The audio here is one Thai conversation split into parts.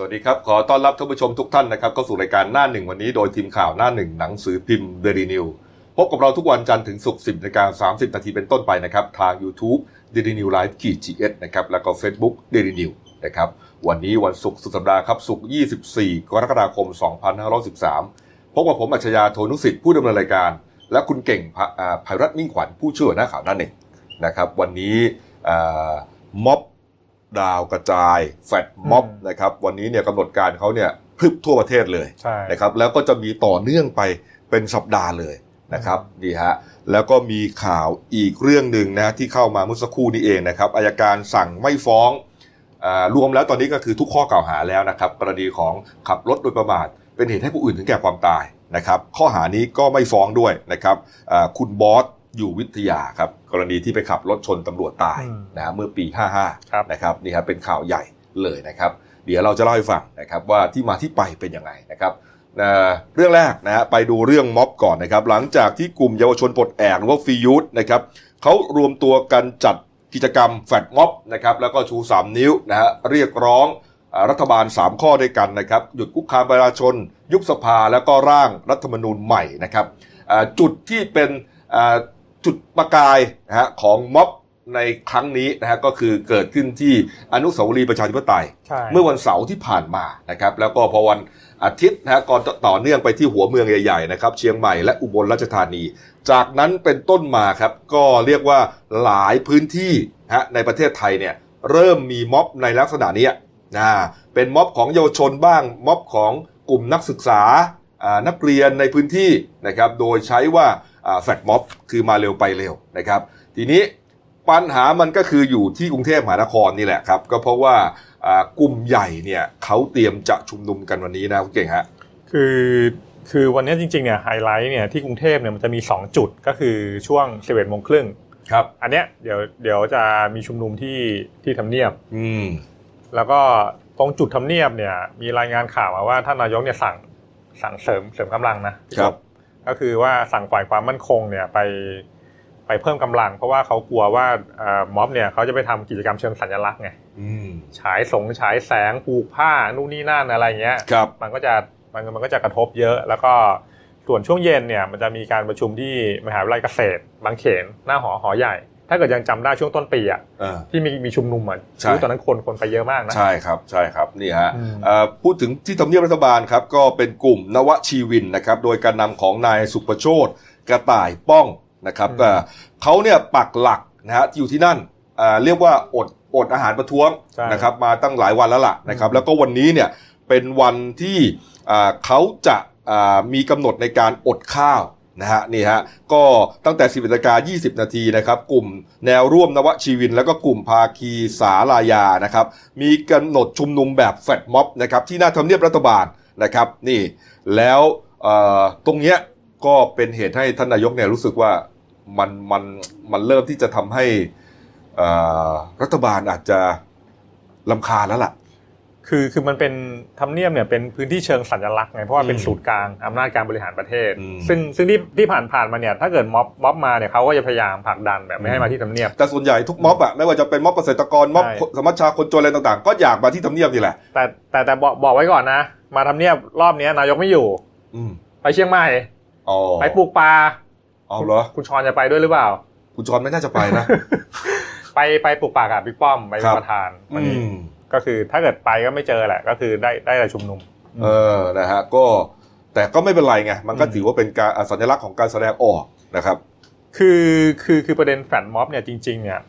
สวัสดีครับ ขอต้อนรับท่านผู้ชมทุกท่านนะครับเข้าสู่รายการหน้าหนึ่งวันนี้โดยทีมข่าวหน้าหนึ่งหนังสือพิมพ์เดลินิวส์พบกับเราทุกวันจันทร์ถึงศุกร์สิบนาฬิกาสามสิบนาทีเป็นต้นไปนะครับ ทาง YouTube d a i l y News Live ขีจีเอสนะครับ แล้วก็ Facebook d a i l y New นะครับ วันนี้วันศุกร์สุดสัปดาห์ครับศุกร์24กรกฎาคม2513พบกับผมอัจฉริยะโทนุสิทธิ์ผู้ดำเนินรายการ และคุณเก่งภัยรัตน์มิ่งขวัญผู้ช่วยหัวหน้าข่าวหน้าหนึ่งนะครับ วันนี้ม็อบ ดาวกระจาย แฟดม็อบอืมนะครับวันนี้เนี่ยกำหนดการเขาเนี่ยพรึบทั่วประเทศเลยใช่นะครับแล้วก็จะมีต่อเนื่องไปเป็นสัปดาห์เลยนะครับดีฮะแล้วก็มีข่าวอีกเรื่องหนึ่งนะที่เข้ามาเมื่อสักครู่นี้เองนะครับอายการสั่งไม่ฟ้องอารวมแล้วตอนนี้ก็คือทุกข้อกล่าวหาแล้วนะครับกรณีของขับรถโดยประมาทเป็นเหตุให้ผู้อื่นถึงแก่ความตายนะครับข้อหานี้ก็ไม่ฟ้องด้วยนะครับอ่าคุณบอส อยู่วิทยาครับกรณีที่ไปขับรถชนตำรวจตายอืมนะฮะเมื่อปี 55ครับนะครับนี่ครับเป็นข่าวใหญ่เลยนะครับ เดี๋ยวเราจะเล่าให้ฟังนะครับว่าที่มาที่ไปเป็นยังไงนะครับเอ่อเรื่องแรกนะฮะไปดูเรื่องม็อบก่อนนะครับ หลังจากที่กลุ่มเยาวชนปลดแอกหรือว่าฟียูธนะครับเขารวมตัวกันจัดกิจกรรมแฟดม็อบนะครับแล้วก็ชู 3 นิ้วนะฮะเรียกร้องอ่ารัฐบาล 3 ข้อด้วยกันนะครับหยุดคุกคามประชาชน ยุบสภาแล้วก็ร่างรัฐธรรมนูญใหม่นะครับอ่าจุดที่เป็นอ่า จุดประกายนะฮะของม็อบในครั้งนี้นะฮะก็คือเกิดขึ้นที่อนุสาวรีย์ประชาธิปไตยใช่เมื่อวันเสาร์ที่ผ่านมานะครับแล้วก็พอวันอาทิตย์นะฮะก่อนต่อเนื่องไปที่หัวเมืองใหญ่ๆนะครับเชียงใหม่และอุบลราชธานี จากนั้นเป็นต้นมาครับก็เรียกว่าหลายพื้นที่ฮะในประเทศไทยเนี่ยเริ่มมีม็อบในลักษณะเนี้ยนะเป็นม็อบของเยาวชนบ้างม็อบของกลุ่มนักศึกษาอ่านักเรียนในพื้นที่นะครับโดยใช้ว่า แฟดม็อบคือมาเร็วไปเร็วนะครับทีนี้ปัญหามันก็คืออยู่ที่กรุงเทพมหานครนี่แหละครับก็เพราะว่าอ่ากลุ่มใหญ่เนี่ยเขาเตรียมจะชุมนุมกันวันนี้นะคุณเก่งฮะคือคือวันนี้จริงๆเนี่ยไฮไลท์เนี่ยที่กรุงเทพเนี่ยมันจะมี 2 จุดก็คือช่วง11โมงครึ่งครับ อันเนี้ยเดี๋ยวเดี๋ยวจะมีชุมนุมที่ที่ทำเนียบ อืมแล้วก็ตรงจุดทำเนียบเนี่ยมีรายงานข่าวมาว่าท่านนายกเนี่ยสั่งสั่งเสริมเสริมกำลังนะครับ ก็คือว่าสั่งฝ่ายความมั่นคงเนี่ยไปไปเพิ่มกำลัง เพราะว่าเขากลัวว่าเอ่อม็อบเนี่ยเขาจะไปทำกิจกรรมเชิงสัญลักษณ์ไงอืมฉายสงฉายแสงผูกผ้านู่นนี่นั่นอะไรเงี้ยครับมันก็จะมันมันก็จะกระทบเยอะ แล้วก็ส่วนช่วงเย็นเนี่ยมันจะมีการประชุมที่มหาวิทยาลัยเกษตร บางเขนหน้าหอหอใหญ่ ถ้าเกิดยังจำได้ช่วงต้นปีอะอ่าที่มีมีชุมนุมอะใช่รู้ตอนนั้นคนคนไปเยอะมากนะ ใช่ครับใช่ครับนี่ฮะอืมเอ่อพูดถึงที่ทำเนียบรัฐบาลครับ ก็เป็นกลุ่มนวชีวินนะครับ โดยการนำของนายสุประโชตกระต่ายป้องนะครับก็เขาเนี่ยปักหลักนะฮะอยู่ที่นั่นอ่าเรียกว่าอดอดอาหารประท้วงใช่นะครับ มาตั้งหลายวันแล้วล่ะนะครับอืมแล้วก็วันนี้เนี่ยเป็นวันที่อ่าเขาจะอ่ามีกำหนดในการอดข้าว นะฮะนี่ฮะก็ตั้งแต่ 10นาฬิกา20 นาทีนะครับกลุ่มแนวร่วมนวชีวิน แล้วก็กลุ่มภาคีสาลายานะครับมีกำหนดชุมนุมแบบแฟดม็อบนะครับที่หน้าทำเนียบรัฐบาลนะครับนี่แล้วตรงเนี้ยก็เป็นเหตุให้ท่านนายกเนี่ยรู้สึกว่ามันมันมันเริ่มที่จะทำให้รัฐบาลอาจจะลำคาแล้วล่ะ คือคือมันเป็นทำเนียบเนี่ยเป็นพื้นที่เชิงสัญลักษณ์ไงเพราะว่าเป็นอืมศูนย์กลางอำนาจการบริหารประเทศอืมซึ่งซึ่งที่ที่ผ่านผ่านมาเนี่ยถ้าเกิดม็อบม็อบมาเนี่ยเขาก็จะพยายามผลักดันแบบไม่ให้มาที่ทำเนียบแต่ส่วนใหญ่ทุกม็อบอะไม่ว่าจะเป็นม็อบเกษตรกรม็อบใช่สมัชชาคนจนอะไรต่างๆ ก็อยากมาที่ทำเนียบนี่แหละ แต่แต่แต่บอกบอกไว้ก่อนนะ มาทำเนียบรอบเนี้ยนายกไม่อยู่อืมไปเชียงใหม่อ๋อไปปลูกปลาเอาเหรอคุณชอนจะไปด้วยหรือเปล่า คุณจอนไม่น่าจะไปนะ ไปไปปลูกป่ากับบิ๊กป้อมไปครับประธานวันอืนี้ม ก็คือถ้าเกิดไปก็ไม่เจอแหละ ก็คือได้ได้แต่ชุมนุม เออนะฮะก็แต่ก็ไม่เป็นไรไงมันก็อืมถือว่าเป็นการอะสัญลักษณ์ของการแสดงออกนะครับ คือคือคือประเด็นแฟนม็อบเนี่ยจริงๆเนี่ย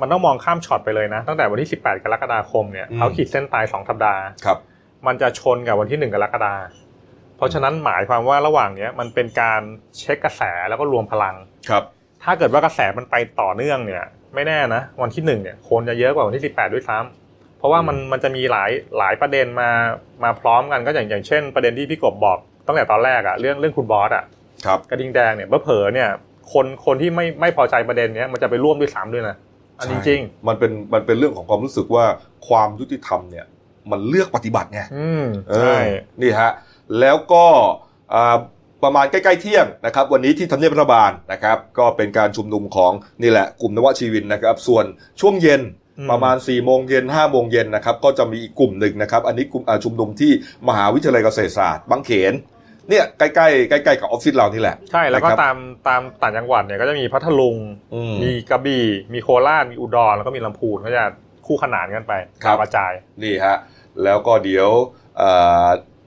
มันต้องมองข้ามช็อตไปเลยนะ ตั้งแต่วันที่ 18 กรกฎาคมเนี่ยอืมเขาขีดเส้นตายสองสัปดาห์ครับ มันจะชนกับวันที่ 1 กรกฎาเพราะฉะนั้นหมายความว่าระหว่างเนี้ยมันเป็นการเช็คกระแสแล้วก็รวมพลังครับ ถ้าเกิดว่ากระแสมันไปต่อเนื่องเนี่ย ไม่แน่นะ วันที่หนึ่งเนี่ยคนจะเยอะกว่าวันที่สิบแปดด้วยซ้ำ เพราะว่ามันมันจะมีหลายหลายประเด็นมามาพร้อมกันก็อย่างอย่างเช่น ประเด็นที่พี่กบบอกตั้งแต่ตอนแรกอะเรื่องเรื่องคุณบอสอะครับกระดิ่งแดงเนี่ยเผลอๆเนี่ยคนคนที่ไม่ไม่พอใจประเด็นเนี้ยมันจะไปร่วมด้วยซ้ำด้วยนะอันจริงมันเป็นมันเป็นเรื่องของความรู้สึกว่าความยุติธรรมเนี่ยมันเลือกปฏิบัติไงๆอืมเออใช่นี่ฮะแล้วก็อ่าประมาณใกล้ๆเที่ยงนะครับ วันนี้ที่ทำเนียบรัฐบาลนะครับ ก็เป็นการชุมนุมของนี่แหละกลุ่มนวชีวินนะครับ ส่วนช่วงเย็นอืม ประมาณ4ี่โมงเย็นห้าโมงเย็นนะครับก็จะมีอีกกลุ่มหนึ่งนะครับอันนี้กลุ่มอ่าชุมนุมที่มหาวิทยาลัยเกษตรศาสตร์บางเขนเนี่ยใกล้ๆใกล้ๆกับออฟฟิศเรานี่แหละ ใช่แล้วก็นะครับตามตามต่างจังหวัดเนี่ยก็จะมีพัทลุงอืมมีกระบี่ มีโคราชมีอุดรแล้วก็มีลำพูนก็จะคู่ขนานกันไปครับกระจายนี่ฮะแล้วก็เดี๋ยว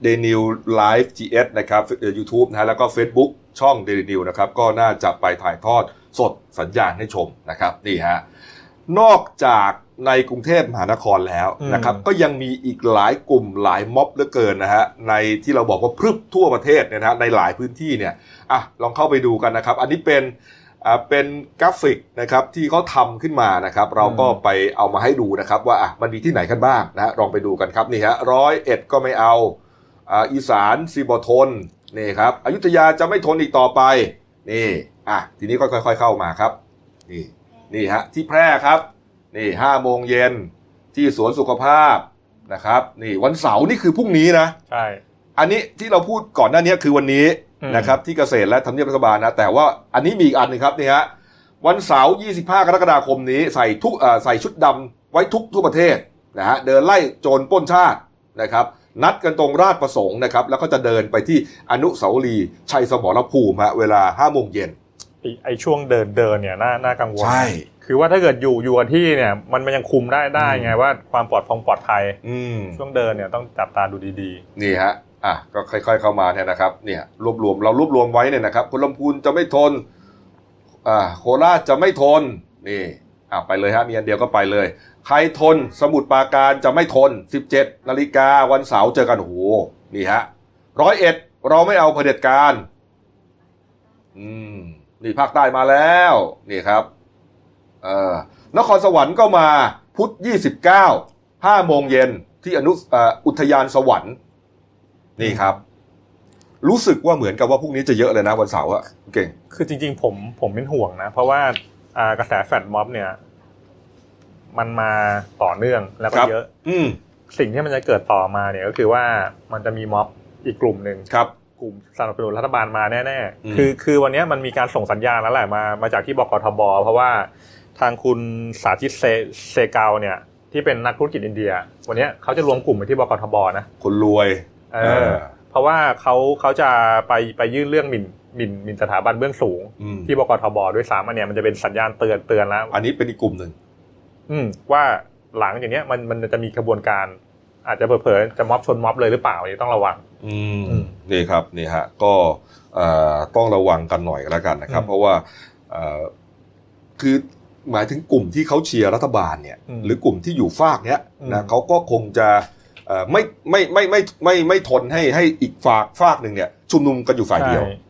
เดนิวไลฟ์จีเอสนะครับยูทูบนะฮะแล้วก็ Facebook ช่องเดลินิวส์นะครับก็น่าจะไปถ่ายทอดสดสัญญาณให้ชมนะครับนี่ฮะนอกจาก ในกรุงเทพมหานครแล้วนะครับอืมก็ยังมีอีกหลายกลุ่มหลายม็อบเหลือเกินนะฮะในที่เราบอกว่าพรึบทั่วประเทศเนี่ยนะฮะในหลายพื้นที่เนี่ยอะลองเข้าไปดูกันนะครับ อันนี้เป็นอ่าเป็นกราฟิกนะครับที่เขาทำขึ้นมานะครับ เราก็ไปเอามาให้ดูนะครับ ว่าอะมันมีที่ไหนกันบ้างนะฮะลองไปดูกันครับนี่ฮะร้อยเอ็ดก็ไม่เอาอ่าอีสานซีบอทนนี่ครับอยุธยาจะไม่ทนอีกต่อไปนี่อะทีนี้ก็ค่อย ๆ เข้ามาครับ นี่นี่ฮะที่แพร่ครับ นี่ห้าโมงเย็นที่สวนสุขภาพนะครับ นี่วันเสาร์นี่คือพรุ่งนี้นะใช่อันนี้ที่เราพูดก่อนหน้านี้คือวันนี้อืมนะครับที่เกษตรและทำเนียบรัฐบาลนะ แต่ว่าอันนี้มีอีกอันหนึงครับนี่ฮะวันเสาร์25 กรกฎาคมนี้ใส่ทุกเอ่อใส่ชุดดำไว้ทุกทั่วประเทศนะฮะเดินไล่โจรปล้นชาตินะครับ นัดกันตรงราชประสงค์นะครับ แล้วก็จะเดินไปที่อนุสาวรีย์ชัยสมรภูมิฮะเวลา5โมงเย็นไอ้ไอ้ช่วงเดินเดินเนี่ยน่าน่ากังวลใช่ คือว่าถ้าเกิดอยู่อยู่กับที่เนี่ยมันมันยังคุมได้ได้ไงว่าความปลอดพงปลอดภัยอืมช่วงเดินเนี่ยต้องจับตาดูดีนี่ฮะอะก็ค่อย ๆเข้ามาเนี่ยนะครับเนี่ยรวบรวมเรารวบรวมไว้เนี่ยนะครับคนลำพูนจะไม่ทนอ่าโคราชจะไม่ทนนี่อะไปเลยฮะมีอันเดียวก็ไปเลย ใครทนสมุดปราการจะไม่ทน 17นาฬิกาวันเสาร์เจอกันโอ้โหนี่ฮะร้อยเอ็ดเราไม่เอาเผด็จการ อืมนี่ภาคใต้มาแล้ว นี่ครับเอ่อ นครสวรรค์ก็มาพุธยี่สิบเก้าห้าโมงเย็นที่อนุเอ่ออุทยานสวรรค์นี่ครับ รู้สึกว่าเหมือนกับว่าพรุ่งนี้จะเยอะเลยนะวันเสาร์อะเก่งๆคือจริง ๆ ผมผมเป็นห่วงนะ เพราะว่าอ่ากระแสแฟลตม็อบเนี่ย มันมาต่อเนื่องแล้วก็ครับเยอะ อืมสิ่งที่มันจะเกิดต่อมาเนี่ยก็คือว่ามันจะมีม็อบอีกกลุ่มหนึ่งครับ กลุ่มสนับสนุนรัฐบาลมาแน่อืมๆคือคือวันนี้มันมีการส่งสัญญาณแล้วแหละมามาจากที่บกทบเพราะว่า ทางคุณสาธิตเซเซเกาเนี่ย ที่เป็นนักธุรกิจอินเดีย วันนี้เขาจะรวมกลุ่มไปที่บกทบนะคนรวย เออ เพราะว่าเขาเขาจะไปไปยื่นเรื่องหมิ่นหมิ่นหมิ่นสถาบันเบื้องสูงอืมที่บกทบด้วยซ้ำอันเนี้ยมันจะเป็นสัญญาณเตือนเตือนแล้ว อันนี้เป็นอีกกลุ่มหนึ่งอืมว่าหลังจากเนี้ยมันมันจะมีกระบวนการ อาจจะเผลอๆจะม็อบชนม็อบเลยหรือเปล่าอันนี้ต้องระวังอืมอืมนี่ครับนี่ฮะก็เอ่อต้องระวังกันหน่อยแล้วกันนะครับอืมเพราะว่าเอ่อคือ หมายถึงกลุ่มที่เขาเชียร์รัฐบาลเนี่ยอืมหรือกลุ่มที่อยู่ฝากเนี้ยอืมนะเขาก็คงจะเอ่อไม่ไม่ไม่ไม่ไม่ไม่ทนให้ให้อีกฝากฝากหนึ่งเนี่ยชุมนุมกันอยู่ฝ่ายเดียวใช่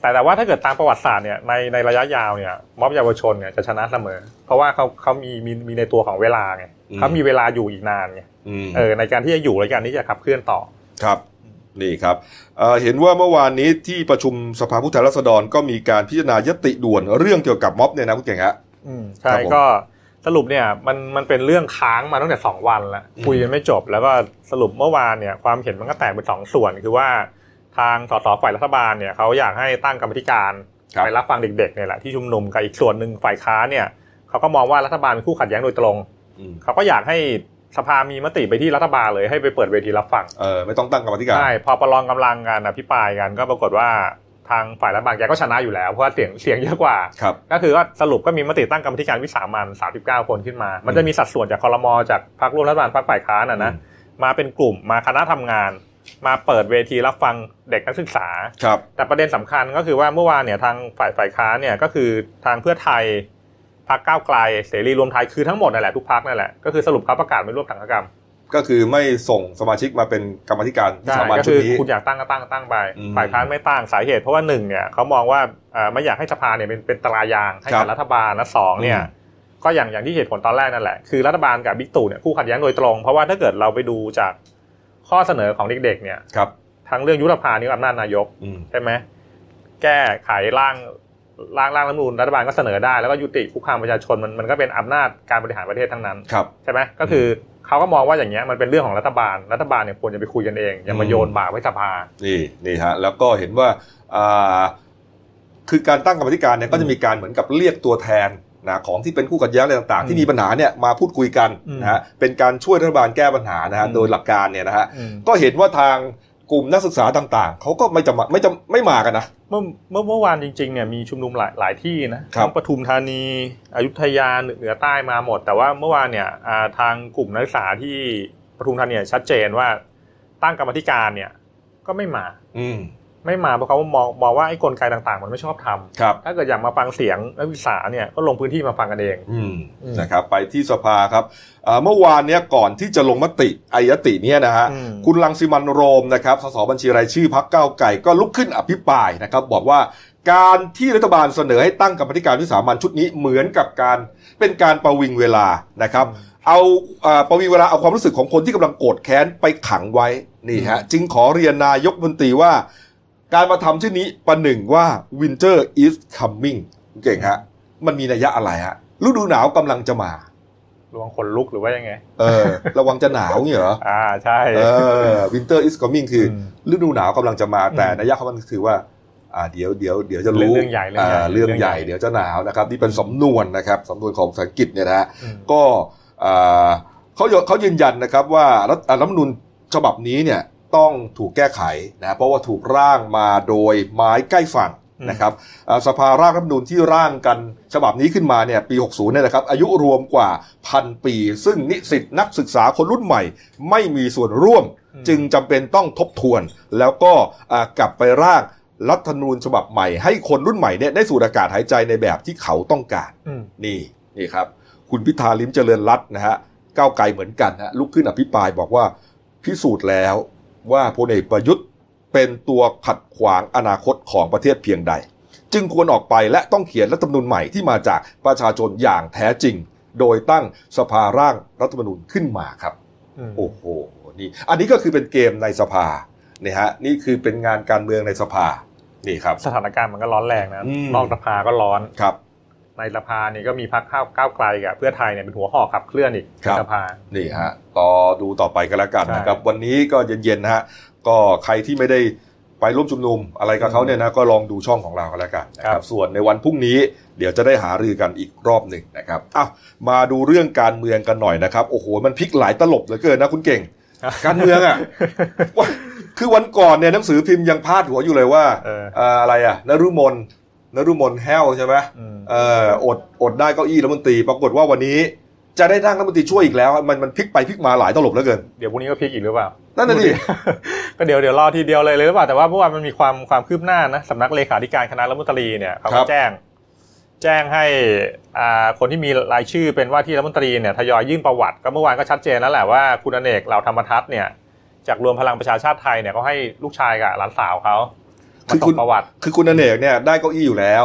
แต่แต่ว่าถ้าเกิดตามประวัติศาสตร์เนี่ยในในระยะยาวเนี่ยม็อบเยาวชนเนี่ยจะชนะเสมอ เพราะว่าเขาเขามีมีมีในตัวของเวลาไงอืมเขามีเวลาอยู่อีกนานไงอืมเออในการที่จะอยู่ในการที่จะขับเคลื่อนต่อครับนี่ครับเอ่อเห็นว่าเมื่อวานนี้ที่ประชุมสภาผู้แทนราษฎรก็มีการพิจารณายติด่วนเรื่องเกี่ยวกับม็อบเนี่ยนะคุณเก่งฮะอืมครั ใช่บผมก็สรุปเนี่ยมันมันเป็นเรื่องค้างมาตั้งแต่สองวันแล้วอืมคุยกันไม่จบ แล้วก็สรุปเมื่อวานเนี่ยความเห็นมันก็แตกเป็นสองส่วนคือว่าทางสสฝ่ายรัฐบาลเนี่ยเขาอยากให้ตั้งกรรมธิการครับไปรับฟังเด็กๆเนี่ยแหละที่ชุมนุมกับอีกส่วนหนึ่งฝ่ายค้านเนี่ยเขาก็มองว่ารัฐบาลเป็นคู่ขัดแย้งโดยตรงอืมเขาก็อยากให้สภามีมติไปที่รัฐบาลเลยให้ไปเปิดเวทีรับฟังเออไม่ต้องตั้งกรรมธิการใช่พอประลองกำลังกันอภิปรายกันก็ปรากฏว่า ทางฝ่ายรัฐบาลแกก็ชนะอยู่แล้วเพราะว่าเสียงเสียงเยอะกว่าครับก็คือว่าสรุปก็มีมติตั้งกรรมธิการวิสามัน39 คนขึ้นมา มันจะมีสัดส่วนจากคอรมอจากพรรคร่วมรัฐบาลพรรคฝ่ายค้านนะนะอืมมาเป็นกลุ่มมาคณะทำงาน มาเปิดเวทีรับฟังเด็กนักศึกษาครับแต่ประเด็นสำคัญก็คือว่าเมื่อวานเนี่ยทางฝ่ายฝ่ายค้านเนี่ยก็คือทางเพื่อไทยพรรคก้าวไกลเสรีรวมไทยคือทั้งหมดนั่นแหละทุกพรรคนั่นแหละก็คือสรุปเขาประกาศไม่ร่วมสังฆกรรม ก็คือไม่ส่งสมาชิกมาเป็นกรรมธิการวิใช่สามัญก็ชุคืดอนี้คุณอยากตั้งก็ตั้งตั้งไปอืมฝ่ายค้านไม่ตั้งสาเหตุ เพราะว่าหนึ่งเนี่ยเขามองว่าเอ่อไม่อยากให้สภาเนี่ยเป็นเป็นตรายางให้ครักับบรัฐบาลและสองเนี่ยอืมก็อย่างอย่างที่เหตุผลตอนแรกนั่นแหละคือรัฐบาลกับบิ๊กตู่เนี่ยคู่ขัดแย้งโดยตรง เพราะว่าถ้าเกิดเราไปดูจากข้อเสนอของเด็กๆเนี่ยครับทั้งเรื่องยุบสภานี่ก็อำนาจนายกอืมใช่ไหมแก้ไขร่างร่างร่างรัฐธรรมนูญรัฐบาลก็เสนอได้แล้วก็ยุติคุกคามประชาชนมันมันก็เป็นอำนาจการบริหารประเทศทั้งนั้นครับใช่ไหมก็คือ เขาก็มองว่าอย่างเงี้ยมันเป็นเรื่องของรัฐบาล รัฐบาลเนี่ยควรจะไปคุยกันเอง อย่ามาอืมโยนบาปไว้สภา นี่นี่ฮะแล้วก็เห็นว่าอ่าคือการตั้งกรรมธิการเนี่ยก็จะมีการเหมือนกับเรียกตัวแทนนะของที่เป็นคู่ขัดแย้งอะไรต่างอืมๆที่มีปัญหาเนี่ยมาพูดคุยกันอืมนะฮะเป็นการช่วยรัฐบาลแก้ปัญหานะฮะอืมโดยหลักการเนี่ยนะฮะอืมก็เห็นว่าทาง กลุ่มนักศึกษาต่างๆ เขาก็ไม่จะมาไม่จะไม่มากันนะ เมื่อเมื่อเมื่อวานจริงๆเนี่ยมีชุมนุมหลายหลายที่นะครับทั้งปทุมธานีอยุธยาเหนือใต้มาหมด แต่ว่าเมื่อวานเนี่ยอ่าทางกลุ่มนักศึกษาที่ปทุมธานีชัดเจนว่าตั้งกรรมธิการเนี่ยก็ไม่มา อืม ไม่มาเพราะเขามองมองว่าไอ้กลไกต่างๆ มันไม่ชอบทำครับถ้าเกิดอยากมาฟังเสียงนักศึกษาเนี่ยก็ลงพื้นที่มาฟังกันเองอืมอืมนะครับไปที่สภาครับอ่าเมื่อวานเนี้ยก่อนที่จะลงมติไอยติเนี่ยนะฮะอืมคุณลังสิมันต์โรมนะครับสสบัญชีรายชื่อพักเก้าวไก่ก็ลุกขึ้นอภิปรายนะครับบอกว่าการที่รัฐบาลเสนอให้ตั้งกรรมธิการวิสามันชุดนี้เหมือนกับการเป็นการประวิงเวลานะครับเอาอ่าประวิงเวลาเอาความรู้สึกของคนที่กำลังโกรธแค้นไปขังไว้นี่ฮะจึงขอเรียนนายกมนตรีว่า การมาทำชื่อนี้ประหนึ่งว่า winter is coming เก่งฮะ มันมีนัยยะอะไรฮะฤดูหนาวกำลังจะมา ระวังขนลุกหรือว่ายังไง เออ ระวังจะหนาวเนี่ยเหรอ อ่าใช่ เออ winter is coming คืออมฤดูหนาวกำลังจะมาอืมแต่นัยยะของมันคือว่าอ่าเดี๋ยวเดี๋ยวเดี๋ยวจะรู้เรื่องใหญ่เรื่องใหญ่าเรื่องใหญ่เรื่องใหญ่เดี๋ยวจะหนาวนะครับนี่เป็นสำนวนนะครับสำนวนของภาษาอังกฤษเนี่ยนะฮะอืมก็อ่าเขาเขายืนยันนะครับว่ารัฐอ่ารัฐธรรมนูญฉบับนี้เนี่ย ต้องถูกแก้ไขนะเพราะว่าถูกร่างมาโดยไม้ใกล้ฝั่งอืมนะครับอ่าสภาร่างรัฐธรรมนูญที่ร่างกันฉบับนี้ขึ้นมาเนี่ยปี 60เนี่ยนะครับอายุรวมกว่าพันปี ซึ่งนิสิตนักศึกษาคนรุ่นใหม่ ไม่มีส่วนร่วม จึงจำเป็นต้องทบทวน แล้วก็อ่ากลับไปร่างรัฐธรรมนูญฉบับใหม่ ให้คนรุ่นใหม่เนี่ยได้สูดอากาศหายใจในแบบที่เขาต้องการอืมนี่นี่ครับ คุณพิธาลิ้มเจริญรัตน์นะฮะก้าวไกลเหมือนกันฮะลุกขึ้นอภิปรายบอกว่าพิสูจน์แล้ว ว่าพลเอกประยุทธ์เป็นตัวขัดขวางอนาคตของประเทศเพียงใด จึงควรออกไปและต้องเขียนรัฐธรรมนูญใหม่ที่มาจากประชาชนอย่างแท้จริง โดยตั้งสภาร่างรัฐธรรมนูญขึ้นมาครับอืมโอ้โหนี่อันนี้ก็คือเป็นเกมในสภาเนี่ยฮะนี่คือเป็นงานการเมืองในสภานี่ครับ สถานการณ์มันก็ร้อนแรงนะอืมนอกสภาก็ร้อนครับ ในสภานี่ก็มีพรรคข้าวก้าวไกลกับเพื่อไทยเนี่ยเป็นหัวหอกขับเคลื่อนอีกครับในสภานี่ฮะต่อดูต่อไปกันแล้วกันใช่นะครับ วันนี้ก็เย็นๆนะฮะก็ใครที่ไม่ได้ไปร่วมชุมนุมอะไรกับเขาเนี่ยนะก็ลองดูช่องของเรากันแล้วกันนะคครัรับบส่วนในวันพรุ่งนี้เดี๋ยวจะได้หารือกันอีกรอบหนึ่งนะครับอ้าวมาดูเรื่องการเมืองกันหน่อยนะครับโอ้โหมันพลิกหลายตลบเหลือเกินนะคุณเก่ง การเมืองอะว่าคือวันก่อนเนี่ยหนังสือพิมพ์ยังพาดหัวอยู่เลยว่าเออเอ่ออะไรอะนรุมน นรุมนแห้วใช่ไหมอืมเอ่ออดอดได้เก้าอี้รัฐมนตรีปรากฏว่าวันนี้จะได้นั่งรัฐมนตรีช่วยอีกแล้ว มันมันพลิกไปพลิกมาหลายตลบเหลือเกิน เดี๋ยวพรุ่งนี้ก็พลิกอีกหรือเปล่า นั่นน่ะดิก็เดี๋ยวเดี๋ยวรอทีเดียวเลยเลยหรือเปล่าแต่ว่าเมื่อวานมันมีความความคืบหน้านะสำนักเลขาธิการคณะรัฐมนตรีเนี่ยเขาครัก็บแจ้ง แจ้งให้อ่าคนที่มีรายชื่อเป็นว่าที่รัฐมนตรีเนี่ยทยอยยื่นประวัติ ก็เมื่อวานก็ชัดเจนแล้วแหละว่าคุณอเนกเหล่าธรรมทัศน์เนี่ยจากรวมพลังประชาชาติไทยเนี่ยก็ให้ลูกชายกับหลานสาวเขามา คือส่คุณงประวัติคือคุณอเนกเนี่ยได้เก้าอี้อยู่แล้ว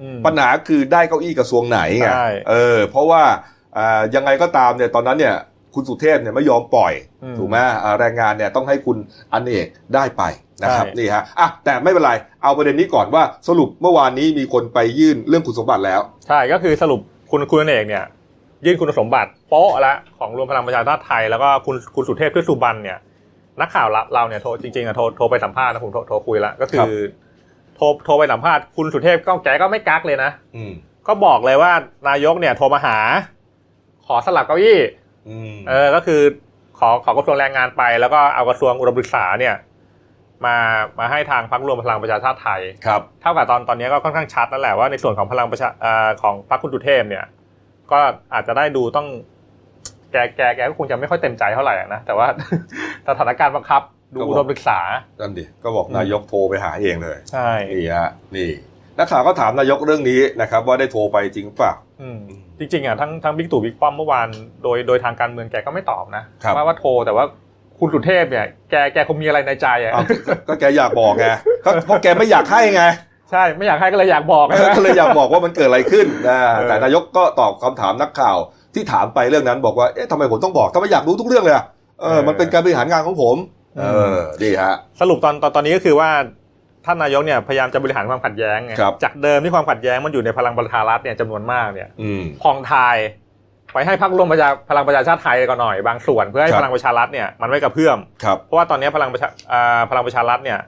อืมปัญหาคือได้เก้าอี้กระทรวงไหนไงใช่เออ เพราะว่าอ่ายังไงก็ตามเนี่ยตอนนั้นเนี่ย คุณสุเทพเนี่ยไม่ยอมปล่อยอืมถูกไหมอ่าแรงงานเนี่ยต้องให้คุณอเนกได้ไปนะครับใช่นี่ฮะอะแต่ไม่เป็นไร เอาประเด็นนี้ก่อนว่าสรุปเมื่อวานนี้มีคนไปยื่นเรื่องคุณสมบัติแล้ว ใช่ก็คือสรุปคุณคุณอเนกเนี่ย ยื่นคุณสมบัติโป๊ะละของรวมพลังประชาชาติไทยแล้วก็คุณคุณสุเทพเทือกสุบรรณเนี่ย นักข่าวเราเราเนี่ยโทรจริงๆอะโทรโทรไปสัมภาษณ์นะผมโทรโทรคุยละก็คือ โทรโทรไปสัมภาษณ์คุณสุเทพก็แกก็ไม่กักเลยนะอืมก็บอกเลยว่านายกเนี่ยโทรมาหา ขอสลับเก้าอี้อืมเออ ก็คือขอขอกระทรวงแรงงานไป แล้วก็เอากระทรวงอุดมศึกษาเนี่ย มามาให้ทางพรรครวมพลังประชาชาติไทยครับเท่ากับตอนตอนนี้ก็ค่อนข้างชัดแล้วแหละว่าในส่วนของพลังประชาอ่าของพรรคคุณสุเทพเนี่ย ก็อาจจะได้ดูต้อง แกแกแกก็คงจะไม่ค่อยเต็มใจเท่าไหร่อะนะแต่ว่าสถานการณ์บังคับ ดูอุดมศึกษานั่นดิก็บอกอืมนายกโทรไปหาเองเลยใช่นี่ฮะนี่นักข่าวก็ถามนายกเรื่องนี้นะครับ ว่าได้โทรไปจริงหรือเปล่าอืมจริงๆอะทั้งทั้งบิ๊กตู่บิ๊กป้อมเมื่อวานโดยโดยทางการเมืองแกก็ไม่ตอบนะครับว่าว่าโทรแต่ว่าคุณสุเทพเนี่ยแกแกคงมีอะไรในใจอะอ้าวก็ก็แกอยากบอกไงก็เพราะแกไม่อยากให้ไงใช่ไม่อยากให้ก็เลยอยากบอกนะก็เลยอยากบอกว่ามันเกิดอะไรขึ้นนะเออแต่นายกก็ตอบคำถามนักข่าว ที่ถามไปเรื่องนั้นบอกว่าเอ๊ะทำไมผมต้องบอกทำไมอยากรู้ทุกเรื่องเลยอะเออมันเป็นการบริหารงานของผม เออดีฮะสรุปตอนตอนตอนนี้ก็คือว่าท่านนายกเนี่ยพยายามจะบริหารความขัดแย้งไงครับจากเดิมที่ความขัดแย้งมันอยู่ในพลังประชารัฐเนี่ยจำนวนมากเนี่ยอืมพองทายไปให้พรรคร่วมประชาพลังประชาชาติไทยก่อนหน่อยบางส่วนเพื่อให้ครับพลังประชารัฐเนี่ยมันไม่กระเพื่อมครับเพราะว่าตอนนี้พลังประชาอ่าพลังประชารัฐเนี่ย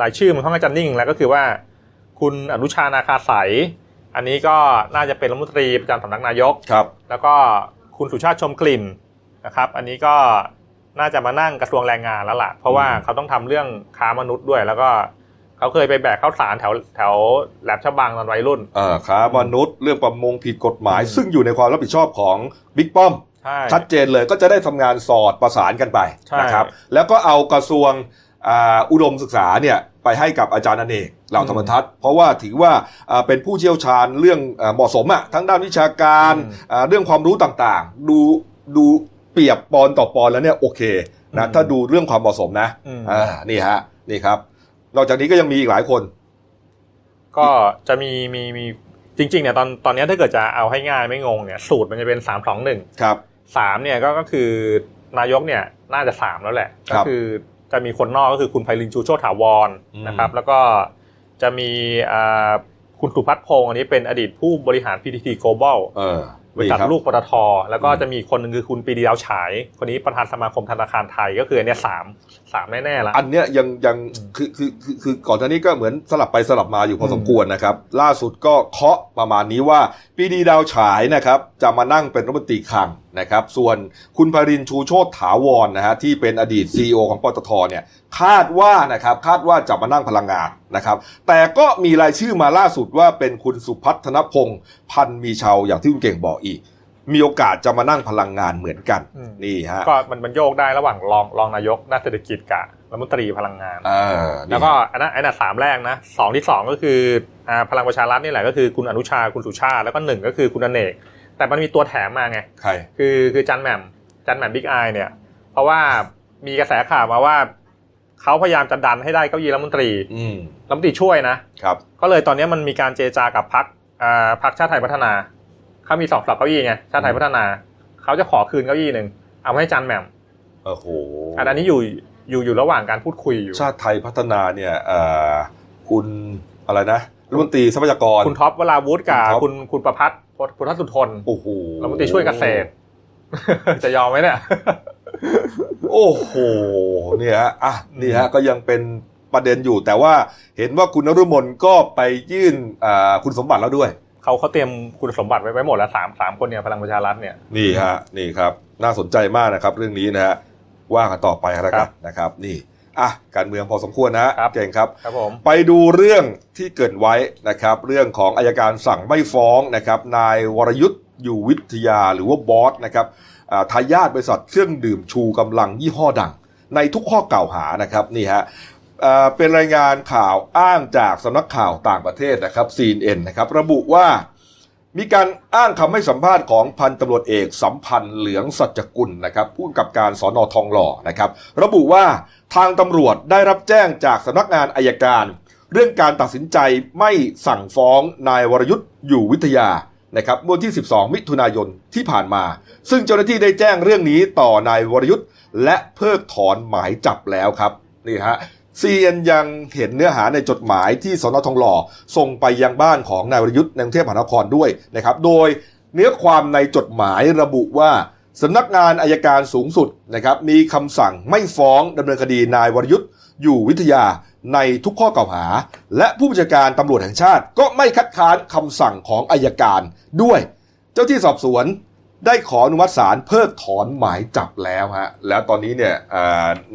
รายชื่อมันค่อนข้างจะนิ่งแล้วก็คือว่า คุณอนุชานาคาสาย อันนี้ก็น่าจะเป็นรัฐมนตรีประจำสำนักนายกครับ แล้วก็คุณสุชาติชมกลิ่นนะครับ อันนี้ก็น่าจะมานั่งกระทรวงแรงงานแล้วล่ะ เพราะว่าเขาต้องทำเรื่องค้ามนุษย์ด้วย แล้วก็เขาเคยไปแบกข้าวสารแถวแถวแหลมฉบังตอนวัยรุ่นเอ่อค้ามนุษย์เรื่องประมงผิดกฎหมายอืมซึ่งอยู่ในความรับผิดชอบของบิ๊กป้อมใช่ชัดเจนเลยก็จะได้ทำงานสอดประสานกันไปใช่นะครับ แล้วก็เอากระทรวง อ่าอุดมศึกษาเนี่ยไปให้กับอาจารย์อเนกเหล่าธรรมทัศน์เพราะว่าถือว่าอ่าเป็นผู้เชี่ยวชาญเรื่องอ่าเหมาะสมอะทั้งด้านวิชาการอ่าเรื่องความรู้ต่างๆ ดูดูเปรียบปอนต่อปอนแล้วเนี่ยโอเคนะถ้าดูเรื่องความเหมาะสมนะอืมอ่านี่ฮะนี่ครับ นอกจากนี้ก็ยังมีอีกหลายคน ก็จะมีมีมีจริงๆเนี่ยตอนตอนนี้ถ้าเกิดจะเอาให้ง่ายไม่งงเนี่ยสูตรมันจะเป็นสามสองหนึ่งครับสามเนี่ยก็ก็คือนายกเนี่ยน่าจะสามแล้วแหละครัก็บคือ จะมีคนนอกก็คือคุณไพลินชูโชติถาวรอืมนะครับ แล้วก็จะมีอ่าคุณสุพัฒน์พงศ์อันนี้เป็นอดีตผู้บริหาร PTT Global เออบริษัทนี่ครับลูกปตทแล้วก็อืมจะมีคนหนึ่งคือคุณปรีดีดาวฉาย คนนี้ประธานสมาคมธนาคารไทยก็คืออันเนี้ยสาม สามแน่ๆละอันเนี้ยยังยังอืมคือคือคือคือก่อนหน้านี้ก็เหมือนสลับไปสลับมาอยู่พออมสมควรนะครับ ล่าสุดก็เคาะประมาณนี้ว่าปีดีดาวฉายนะครับ จะมานั่งเป็นรัฐมนตรีคลังนะครับ ส่วนคุณพรินทร์ชูโชตถาวรนะฮะที่เป็นอดีต CEO ของปตทเนี่ยคาดว่านะครับคาดว่าจะมานั่งพลังงานนะครับ แต่ก็มีรายชื่อมาล่าสุดว่าเป็นคุณสุพัฒนพงศ์พันธ์มีชาวอย่างที่คุณเก่งบอกอีก มีโอกาสจะมานั่งพลังงานเหมือนกันอืมนี่ฮะก็มันมันโยกได้ระหว่างรองรองนายกด้านเศรษฐกิจกับรัฐมนตรีพลังงานเออนี่แล้วก็อันนั้นอันนั้นสามแรกนะสองที่สองก็คืออ่าพลังประชารัฐนี่แหละก็คือคุณอนุชาคุณสุชาติแล้วก็หนึ่งก็คือคุณอเนก แต่มันมีตัวแถมมาไงใครคือคือจันแหม่มจันแหม่มบิ๊กไอเนี่ย เพราะว่ามีกระแสข่าวมาว่าเขาพยายามจะดันให้ได้เก้าอี้รัฐมนตรีอืมรัฐมนตรีช่วยนะครับ ก็เลยตอนนี้มันมีการเจรจากับพักอ่าพักชาติไทยพัฒนา เขามีสองสลับเก้าอี้ไงชาติไทยพัฒนา เขาจะขอคืนเก้าอี้หนึ่งเอามาให้จันแหม่มโอ้โหอันนี้อยู่อยู่อยู่ระหว่างการพูดคุยอยู่ ชาติไทยพัฒนาเนี่ยเอ่อคุณอะไรนะรัฐมนตรีทรัพยากร คุณท็อปเวลาวุฒิกับคุณท็อปคุณคุณประพัฒน์พุทธสุทนโอ้โหรัฐมนตรีช่วยเกษตรจะยอมไหมเนี่ยโอ้โหเนี่ยฮะอะนี่ฮะก็ยังเป็นประเด็นอยู่แต่ว่าเห็นว่าคุณนฤมลก็ไปยื่นอ่าคุณสมบัติแล้วด้วย เขาเขาเตรียมคุณสมบัติไว้ไว้หมดแล้วสามสามคนเนี่ยพลังประชารัฐเนี่ยนี่ฮะนี่ครับ น่าสนใจมากนะครับ เรื่องนี้นะฮะว่ากันต่อไปแล้วกัรันบนะครับ นี่อะการเมืองพอสมควรนะฮะครับเก่งครับครับผมไปดูเรื่องที่เกริดไว้นะครับ เรื่องของอายการสั่งไม่ฟ้องนะครับ นายวรยุทธ์อยู่วิทยาหรือว่าบอสนะครับอ่าทายาทบริษัทเครื่องดื่มชูกำลังยี่ห้อดัง ในทุกข้อกล่าวหานะครับนี่ฮะอ่า เป็นรายงานข่าวอ้างจากสำนักข่าวต่างประเทศนะครับ CNN นะครับ ระบุว่ามีการอ้างคำให้สัมภาษณ์ของพันตำรวจเอกสัมพันธ์เหลืองสัจกุลนะครับผู้กำกับการสอนอทองหล่อนะครับ ระบุว่าทางตำรวจได้รับแจ้งจากสำนักงานอายการ เรื่องการตัดสินใจไม่สั่งฟ้องนายวรยุทธ์อยู่วิทยานะครับเมื่อวันที่ 12 มิถุนายนที่ผ่านมา ซึ่งเจ้าหน้าที่ได้แจ้งเรื่องนี้ต่อนายวรยุทธ์และเพิกถอนหมายจับแล้วครับนี่ฮะ ซีเอ็นยังเห็นเนื้อหาในจดหมายที่สนทองหล่อส่งไปยังบ้านของนายวรยุทธ์ในกรุงเทพมหานครด้วยนะครับโดยเนื้อความในจดหมายระบุว่าสำนักงานอายการสูงสุดนะครับมีคำสั่งไม่ฟ้องดำเนินคดีนายวรยุทธ์อยู่วิทยาในทุกข้อกล่าวหา และผู้บัญชาการตำรวจแห่งชาติ ก็ไม่คัดค้านคำสั่งของอายการด้วย เจ้าที่สอบสวนได้ขออนุมัติศาลเพิกถอนหมายจับแล้วฮะแล้วตอนนี้เนี่ย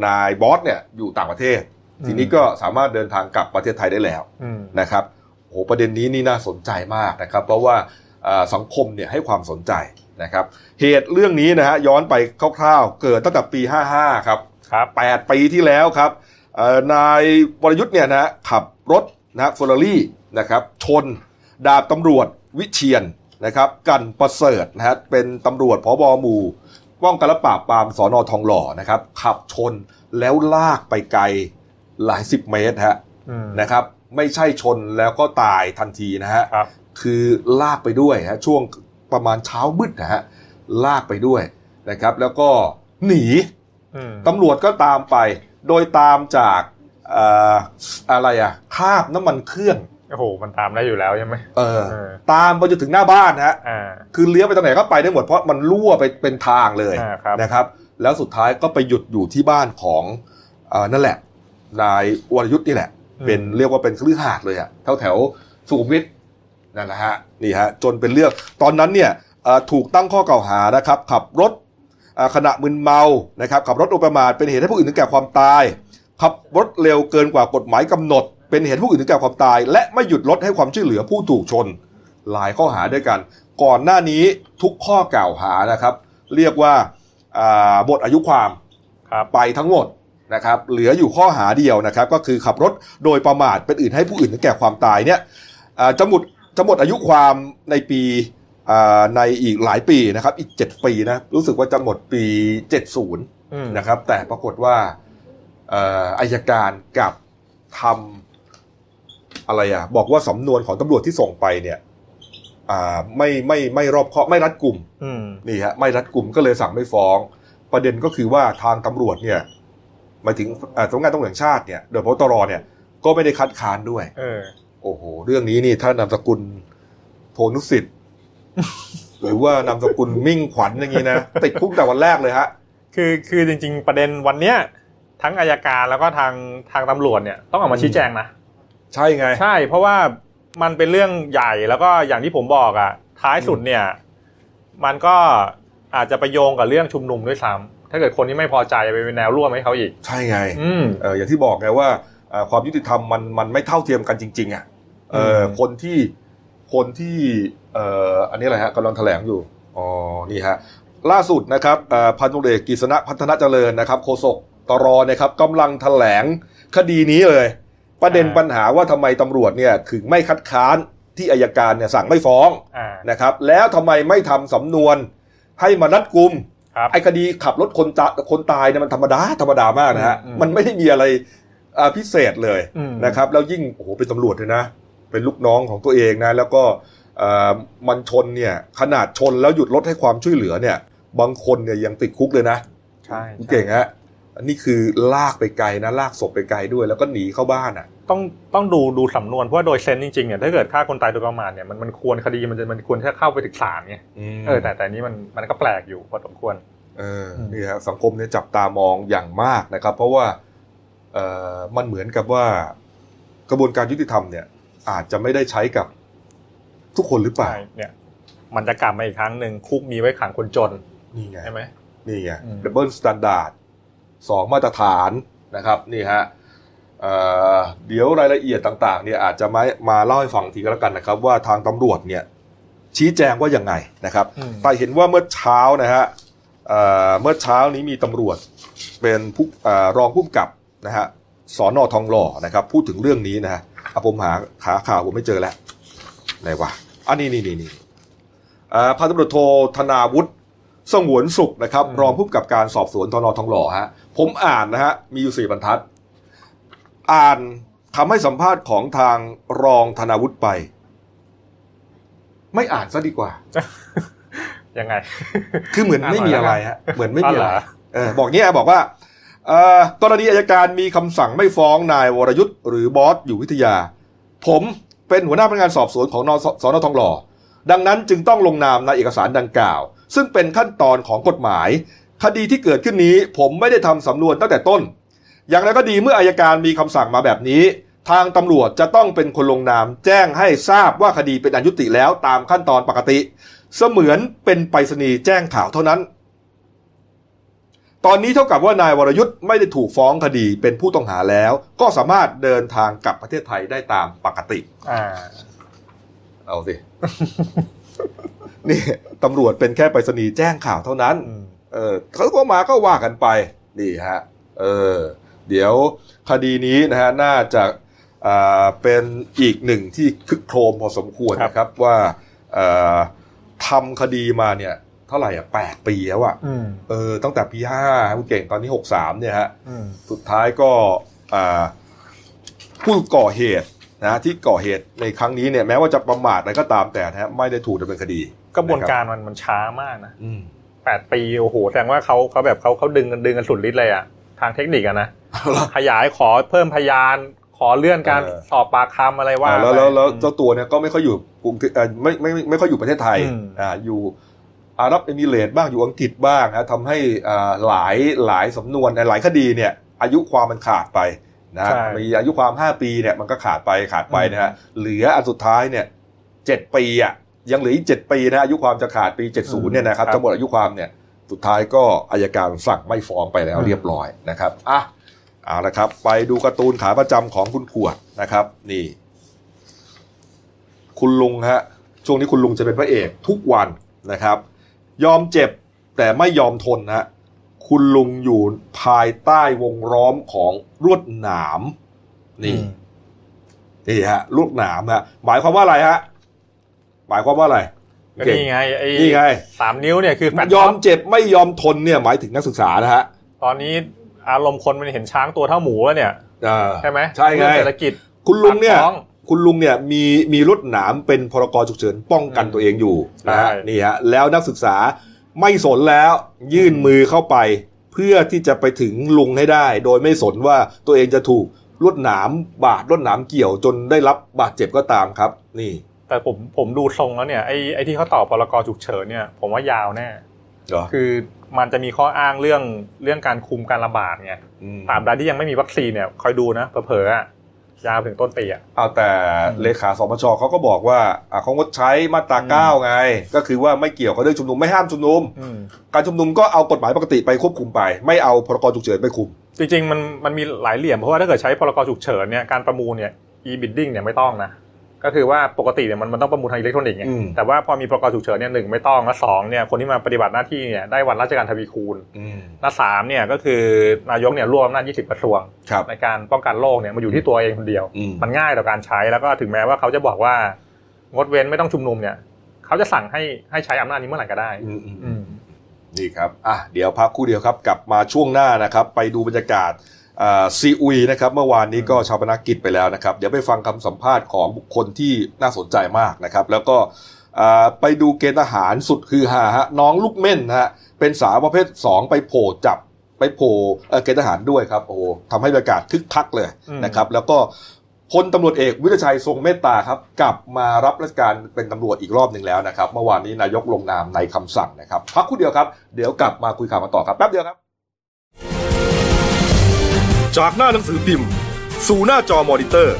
นายบอสเนี่ยอยู่ต่างประเทศ ทีนี้ก็สามารถเดินทางกลับประเทศไทยได้แล้วอืมนะครับโหประเด็นนี้นี่น่าสนใจมากนะครับ เพราะว่าเอ่อสังคมเนี่ยให้ความสนใจนะครับ เหตุเรื่องนี้นะฮะย้อนไปคร่าวๆ เกิดตั้งแต่ปี 55 ครับครับ8ปีที่แล้วครับเอ่อนายวรยุทธ์เนี่ยนะฮะขับรถนะฮะเฟอร์รารี่นะครับชนดาบตำรวจวิเชียนนะครับกันประเสริฐนะฮะเป็นตำรวจพบหมู่ป้องกันและปราบปรามสอนอทองหล่อนะครับขับชนแล้วลากไปไกล หลายสิบเมตรฮะอืมนะครับ ไม่ใช่ชนแล้วก็ตายทันทีนะฮะครับคือลากไปด้วยฮะช่วงประมาณเช้ามืดนะฮะลากไปด้วยนะครับ แล้วก็หนีอืมตำรวจก็ตามไป โดยตามจากเอ่ออะไรอะคราบน้ำมันเครื่องโอ้โหมันตามได้อยู่แล้วใช่ไหมเออเออตามไปจนถึงหน้าบ้านนะฮะอ่าคือเลี้ยวไปตรงไหนก็ไปได้หมดเพราะมันรั่วไปเป็นทางเลยอ่าครับนะครับ แล้วสุดท้ายก็ไปหยุดอยู่ที่บ้านของเอ่อนั่นแหละ นายวรยุทธ์นี่แหละอืมเป็นเรียกว่าเป็นคลือหาดเลยอะแถวแถวๆสุขุมวิทนั่นแหละฮะนี่ฮะจนเป็นเรื่องตอนนั้นเนี่ยเอ่อถูกตั้งข้อกล่าวหานะครับขับรถอ่าขณะมึนเมานะครับขับรถโดยประมาทเป็นเหตุให้ผู้อื่นถึงแก่ความตายขับรถเร็วเกินกว่ากฎหมายกำหนด เป็นเหตุให้ผู้อื่นถึงแก่ความตาย และไม่หยุดรถให้ความช่วยเหลือผู้ถูกชน หลายข้อหาด้วยกัน ก่อนหน้านี้ทุกข้อกล่าวหานะครับ เรียกว่าอ่าหมดอายุความครับไปทั้งหมด นะครับเหลืออยู่ข้อหาเดียวนะครับ ก็คือขับรถโดยประมาทเป็นอื่นให้ผู้อื่นถึงแก่ความตายเนี่ยอ่าจะหมดจะหมดอายุความในปีอ่าในอีกหลายปีนะครับ อีก 7 ปีนะรู้สึกว่าจะหมดปี 70อืมนะครับ แต่ปรากฏว่าเอ่ออายการกลับทำอะไรอะ บอกว่าสำนวนของตำรวจที่ส่งไปเนี่ยอ่าไม่ไม่ไม่รอบคอบไม่รัดกลุ่มอืมนี่ฮะไม่รัดกลุ่มก็เลยสั่งไม่ฟ้อง ประเด็นก็คือว่าทางตำรวจเนี่ย หมายถึงเอ่อสำนักงานตำรวจแห่งชาติเนี่ยโดยพบตรเนี่ยก็ไม่ได้คัดค้านด้วย เออ โอ้โห เรื่องนี้นี่ถ้านามสกุลโทนุสิทธิ์หรือว่านามสกุลมิ่งขวัญอย่างนี้นะติดคุกแต่วันแรกเลยฮะ คือคือจริง ๆ ประเด็นวันเนี้ยทั้งอายการแล้วก็ทางทางตำรวจเนี่ยต้องออกมาชี้แจงนะ ใช่ไง ใช่ เพราะว่ามันเป็นเรื่องใหญ่แล้วก็อย่างที่ผมบอกอะ ท้ายสุดเนี่ย มันก็อาจจะไปโยงกับเรื่องชุมนุมด้วยซ้ำ ถ้าเกิดคนที่ไม่พอใจไปเป็นแนวร่วมให้เขาอีก ใช่ไงอืมเอออย่างที่บอกไงว่าเอ่อความยุติธรรมมันมันไม่เท่าเทียมกันจริง ๆ อะเอออืมคนที่คนที่เอ่ออันนี้อะไรฮะกำลังแถลงอยู่อ๋อนี่ฮะล่าสุดนะครับเอ่อพันตุเอกกฤษณะพัฒนาเจริญนะครับโฆษกตรนะครับกำลังแถลงคดีนี้เลย ประเด็นปัญหาว่าทำไมตำรวจเนี่ยถึงไม่คัดค้านที่อายการเนี่ยสั่งไม่ฟ้องอ่านะครับแล้วทำไมไม่ทำสำนวนให้มารัดกุมครับ ไอ้คดีขับรถคนตาคนตายเนี่ยมันธรรมดาธรรมดามากนะฮะอืมมันไม่ได้มีอะไรอ่าพิเศษเลยอืมนะครับ แล้วยิ่งโอ้โหเป็นตำรวจเลยนะ เป็นลูกน้องของตัวเองนะ แล้วก็เอ่อมันชนเนี่ยขนาดชนแล้วหยุดรถให้ความช่วยเหลือเนี่ย บางคนเนี่ยยังติดคุกเลยนะใช่เก่งฮะอันนี้คือลากไปไกลนะลากศพไปไกลด้วย แล้วก็หนีเข้าบ้านอะ ต้องต้องดูดูสำนวนเพราะว่าโดยเซนส์จริงๆเนี่ยถ้าเกิดฆ่าคนตายโดยประมาทเนี่ยมันมันควรคดีมันจะมันควรที่จะเข้าไปถึงศาลไงเออแต่แต่อันนี้มันมันก็แปลกอยู่พอสมควรเอออืมนี่ฮะสังคมเนี่ยจับตามองอย่างมากนะครับ เพราะว่าเออมันเหมือนกับว่ากระบวนการยุติธรรมเนี่ย อาจจะไม่ได้ใช้กับทุกคนหรือเปล่าใช่เนี่ยมันจะกลับมาอีกครั้งหนึ่งคุกมีไว้ขังคนจนนี่ไงใช่ไหมนี่ไงอืม double standard สองมาตรฐานนะครับนี่ฮะ เอ่อเดี๋ยวรายละเอียดต่างๆเนี่ยอาจจะมามาเล่าให้ฟังทีก็แล้วกันนะครับ ว่าทางตำรวจเนี่ยชี้แจงว่ายังไงนะครับอืมแต่เห็นว่าเมื่อเช้านะฮะเอ่อเมื่อเช้านี้มีตำรวจเป็นผู้เอ่อรองผู้กำกับนะฮะสอนอทองหล่อนะครับ พูดถึงเรื่องนี้นะฮะอะผมหาขาข่าวผมไม่เจอแล้วไหนวะอันนี้นี่นี่นี่เอ่อพันตำรวจโทธนาวุฒิสงวนสุขนะครับ รองผู้กำกับการสอบสวนทนทองหล่อฮะผมอ่านนะฮะมีอยู่สี่บรรทัด อ่านคำให้สัมภาษณ์ของทางรองธนาวุฒิไป ไม่อ่านซะดีกว่า ยังไง คือเหมือนไม่มีอะไรฮะเหมือนไม่มีอะไรอ๋อเหรอเออบอกเนี้ยบอกว่าเอ่อกรณีอายการมีคำสั่งไม่ฟ้องนายวรยุทธ์หรือบอสอยู่วิทยา ผมเป็นหัวหน้าพนักงานสอบสวนของนสนทองหล่อ ดังนั้นจึงต้องลงนามในเอกสารดังกล่าว ซึ่งเป็นขั้นตอนของกฎหมาย คดีที่เกิดขึ้นนี้ผมไม่ได้ทำสำนวนตั้งแต่ต้น อย่างไรก็ดีเมื่ออายการมีคำสั่งมาแบบนี้ ทางตำรวจจะต้องเป็นคนลงนาม แจ้งให้ทราบว่าคดีเป็นอันยุติแล้วตามขั้นตอนปกติ เสมือนเป็นไปรษณีย์แจ้งข่าวเท่านั้น ตอนนี้เท่ากับว่านายวรยุทธ์ไม่ได้ถูกฟ้องคดีเป็นผู้ต้องหาแล้ว ก็สามารถเดินทางกลับประเทศไทยได้ตามปกติ อ่า เอาสิ นี่ตำรวจเป็นแค่ไปรษณีย์แจ้งข่าวเท่านั้นอืมเออเขาก็มาก็ว่ากันไป นี่ฮะ เออ เดี๋ยวคดีนี้นะฮะน่าจะอ่าเป็นอีกหนึ่งที่คึกโครมพอสมควรนะครับว่าเอ่อทำคดีมาเนี่ยเท่าไหร่อะแปดปีแล้วอะอืมเออตั้งแต่ปีห้าคุณเก่งตอนนี้หกสามเนี่ยฮะอืมสุดท้ายก็อ่าผู้ก่อเหตุนะที่ก่อเหตุในครั้งนี้เนี่ยแม้ว่าจะประมาทอะไรก็ตามแต่นะฮะไม่ได้ถูกดำเนินคดี กระบวนการมันมันช้ามากนะอืมแปดปีโอ้โหแสดงว่าเขาเขาแบบเขาเขาดึงกันดึงกันสุดฤทธิ์เลยอะ ทางเทคนิคอะนะขยายขอเพิ่มพยานขอเลื่อนการเออสอบปากคำอะไรว่าอ่าแล้วแล้วแล้วไปเจ้าตัวเนี่ยก็ไม่ค่อยอยู่กรุงเทพเอ่อไม่ไม่ไม่ไม่ค่อยอยู่ประเทศไทยอืมอ่าอยู่อาหรับเอมิเรตส์บ้างอยู่อังกฤษบ้างนะทำให้อ่าหลายหลายสำนวนหลายคดีเนี่ย อายุความมันขาดไปนะฮะใช่มีอายุความ 5 ปีเนี่ยมันก็ขาดไปขาดไปนะฮะเหลืออันสุดท้ายเนี่ยเจ็ดปีอะยังเหลืออีกเจ็ดปีนะอายุความจะขาดปีเจ็ดศูนย์เนี่ยนะครับครับทั้งหมดอายุความเนี่ย สุดท้ายก็อายการสั่งไม่ฟ้องไปแล้วเรียบร้อยนะครับอะเอาละครับ ไปดูการ์ตูนขาประจำของคุณขวดนะครับ นี่ คุณลุงฮะช่วงนี้คุณลุงจะเป็นพระเอกทุกวันนะครับ ยอมเจ็บแต่ไม่ยอมทนฮะคุณลุงอยู่ภายใต้วงล้อมของรวดหนาม นี่อืมนี่ฮะลูกหนามฮะหมายความว่าอะไรฮะหมายความว่าอะไร ก็เก่งนี่ไงไอ้นี่ไงสามนิ้วเนี่ยคือแฟลตยอมท็ปเจ็บไม่ยอมทนเนี่ยหมายถึงนักศึกษานะฮะตอนนี้อารมณ์คนมันเห็นช้างตัวเท่าหมูแล้วเนี่ยอ่าใช่ไหมใช่ไงเรื่องเศรษฐกิจคุณลุงเนี่ยปากท้องคุณลุงเนี่ยมีมีรถหนามเป็นพรกฉุกเฉินป้องกันอืมตัวเองอยู่นะฮะใช่นี่ฮะแล้วนักศึกษาไม่สนแล้วยื่นมือเข้าไป เพื่อที่จะไปถึงลุงให้ได้ โดยไม่สนว่าตัวเองจะถูกลวดหนามบาดลวดหนามเกี่ยวจนได้รับบาดเจ็บก็ตามครับ นี่ แต่ผมผมดูทรงแล้วเนี่ยไอ้ไอ้ที่เขาต่อพรกฉุกเฉินเนี่ย ผมว่ายาวแน่เหรอคือมันจะมีข้ออ้างเรื่องเรื่องการคุมการระบาดไงมตราบใดที่ยังไม่มีวัคซีนเนี่ยคอยดูนะเผลอๆอะยาวถึงต้นปีอะเอาแต่อืมเลขาสมชเขาก็บอกว่าอะเขางดใช้มาตราอืมเก้าไง ก็คือว่าไม่เกี่ยวกับเรื่องชุมนุมไม่ห้ามชุมนุมอืมการชุมนุมก็เอากฎหมายปกติไปควบคุมไป ไม่เอาพรกฉุกเฉินไปคุม จริงๆมันมันมีหลายเหลี่ยมเพราะว่าถ้าเกิดใช้พรกฉุกเฉินเนี่ยการประมูลเนี่ย e-bidding เนี่ยไม่ต้องนะ ก็คือว่าปกติเนี่ยมันมันต้องประมูลทางอิเล็กทรอนิกส์ไงอืมแต่ว่าพอมีพรกฉุกเฉินเนี่ยหนึ่งไม่ต้องและสองเนี่ยคนที่มาปฏิบัติหน้าที่เนี่ยได้วันราชการทวีคูณอืมและสามเนี่ยก็คือนายกเนี่ยรวมอำนาจ20 กระทรวงครับในการป้องกันโรคเนี่ยมาอยู่ที่ตัวเองคนเดียวอืมมันง่ายต่อการใช้แล้วก็ถึงแม้ว่าเขาจะบอกว่างดเว้นไม่ต้องชุมนุมเนี่ยเขาจะสั่งให้ให้ใช้อำนาจนี้เมื่อไหร่ก็ได้อืมอืมอืมนี่ครับอะเดี๋ยวพักครู่เดียวครับกลับมาช่วงหน้านะครับ ไปดูบรรยากาศอ่า ซีอุยนะครับเมื่อวานนี้ก็ชาปนกิจไปแล้วนะครับ เดี๋ยวไปฟังคำสัมภาษณ์ของบุคคลที่น่าสนใจมากนะครับ แล้วก็อ่าไปดูเกณฑ์ทหารสุดคือฮาฮะน้องลูกเม่นฮะเป็นสาวประเภท 2 ไปโผล่จับไปโผล่เอ่อเกณฑ์ทหารด้วยครับโอ้โหทำให้บรรยากาศคึกคักเลยอืมนะครับ แล้วก็พลตำรวจเอกวิทยชัยทรงเมตตาครับกลับมารับราชการเป็นตำรวจอีกรอบหนึ่งแล้วนะครับ เมื่อวานนี้นายกลงนามในคำสั่งนะครับ พักครู่เดียวครับ เดี๋ยวกลับมาคุยข่าวมาต่อครับแป๊บเดียวครับ จากหน้าหนังสือพิมพ์ สู่หน้าจอมอนิเตอร์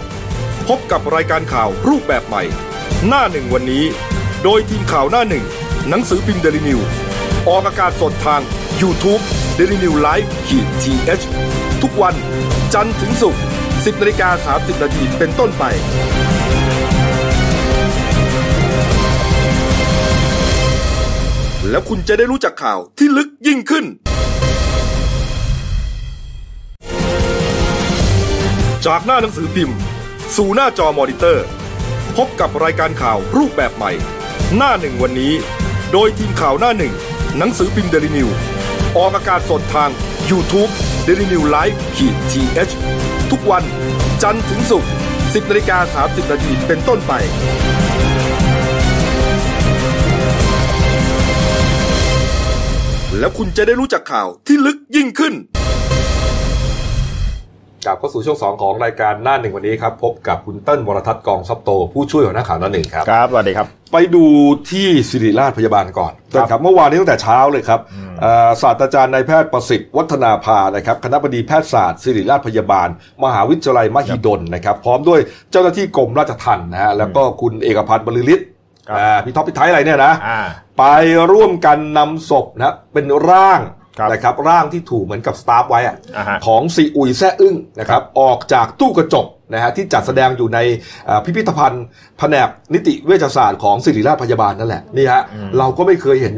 พบกับรายการข่าวรูปแบบใหม่ หน้าหนึ่งวันนี้ โดยทีมข่าวหน้าหนึ่ง หนังสือพิมพ์เดลิวิวออกอากาศสดทาง YouTube d e l i n e w l i v e ขีดทีทุกวันจันทร์ถึงศุกร์10นาฬิกา30นาทีเป็นต้นไป แล้วคุณจะได้รู้จักข่าวที่ลึกยิ่งขึ้น จากหน้าหนังสือพิมพ์ สู่หน้าจอมอนิเตอร์ พบกับรายการข่าวรูปแบบใหม่ หน้าหนึ่งวันนี้ โดยทีมข่าวหน้าหนึ่ง หนังสือพิมพ์เดลิวิวออกอากาศสดทาง YouTube d e l i n e w l i v e ขีดทีเทุกวันจันทร์ถึงศุกร์10นาฬิกา30นาทีเป็นต้นไป แล้วคุณจะได้รู้จักข่าวที่ลึกยิ่งขึ้น ลับเข้าสู่ช่วงสองของรายการหน้าหนึ่งวันนี้ครับ พบกับคุณเติ้ลวรทัศน์กองซับโต ผู้ช่วยหัวหน้าข่าวหน้าหนึ่งครับ ครับสวัสดีครับ ไปดูที่ศิริราชพยาบาลก่อนครับครับเมื่อวานนี้ตั้งแต่เช้าเลยครับอืมเอ่อศาสตราจารย์นายแพทย์ประสิทธิ์วัฒนาภานะครับคณะบดีแพทยศาสตร์ศิริราชพยาบาล มหาวิทยาลัยมหิดลนะครับ พร้อมด้วยเจ้าหน้าที่กรมราชทัณฑ์นะฮะแล้วก็คุณเอกพันธ์บริลิตครับอ่าพี่ท็อปพี่ไทยอะไรเนี่ยนะอ่าไปร่วมกันนำศพนะเป็นร่างครับ นะครับร่างที่ถูกเหมือนกับสตาร์ฟไว้อะอ่าฮะของซีอุยแซ่อึ้งนะครับออกจากตู้กระจกนะฮะที่จัดแสดงอยู่ในอ่าพิพิธภัณฑ์แผนกนิติเวชศาสตร์ของศิริราชพยาบาลนั่นแหละนี่ฮะอืมเราก็ไม่เคยเห็น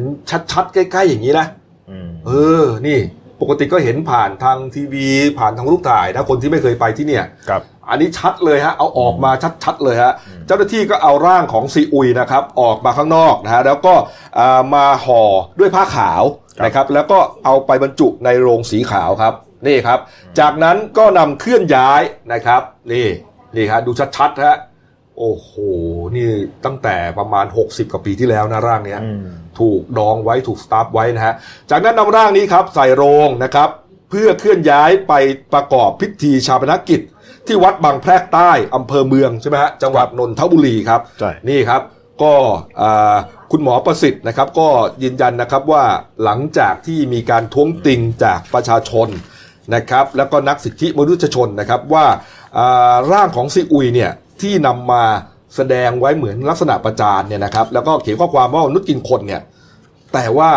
ชัดๆ ใกล้ ๆ อย่างนี้นะอืมเออนี่ปกติก็เห็นผ่านทางทีวีผ่านทางรูปถ่ายนะคนที่ไม่เคยไปที่เนี่ยครับอันนี้ชัดเลยฮะเอาออกมาชัดๆเลยฮะอืมเจ้าหน้าที่ก็เอาร่างของซีอุยนะครับออกมาข้างนอกนะฮะแล้วก็อ่ามาห่อด้วยผ้าขาวนะครับแล้วก็เอาไปบรรจุในโลงสีขาวครับนี่ครับ จากนั้นก็นำเคลื่อนย้ายนะครับนี่นี่ครับดูชัดๆฮะโอ้โห นี่ตั้งแต่ประมาณ 60กว่าปีที่แล้วนะร่างเนี้ยอืมถูกดองไว้ถูก stuff ไว้นะฮะจากนั้นนำร่างนี้ครับใส่โลงนะครับ เพื่อเคลื่อนย้ายไปประกอบพิธีฌาปนกิจ ที่วัดบางแพรกใต้อำเภอเมืองใช่ไหมฮะจังหวัดนนทบุรีครับใช่ นี่ครับก็อ่าคุณหมอประสิทธิ์นะครับ ก็ยืนยันนะครับว่าหลังจากที่มีการท้วงติงจากประชาชนนะครับ แล้วก็นักสิทธิมนุษยชนนะครับว่าอ่าร่างของซีอุยเนี่ยที่นำมาแสดงไว้เหมือนลักษณะประจานเนี่ยนะครับ แล้วก็เขียนข้อความว่ามนุษย์กินคนเนี่ย แต่ว่า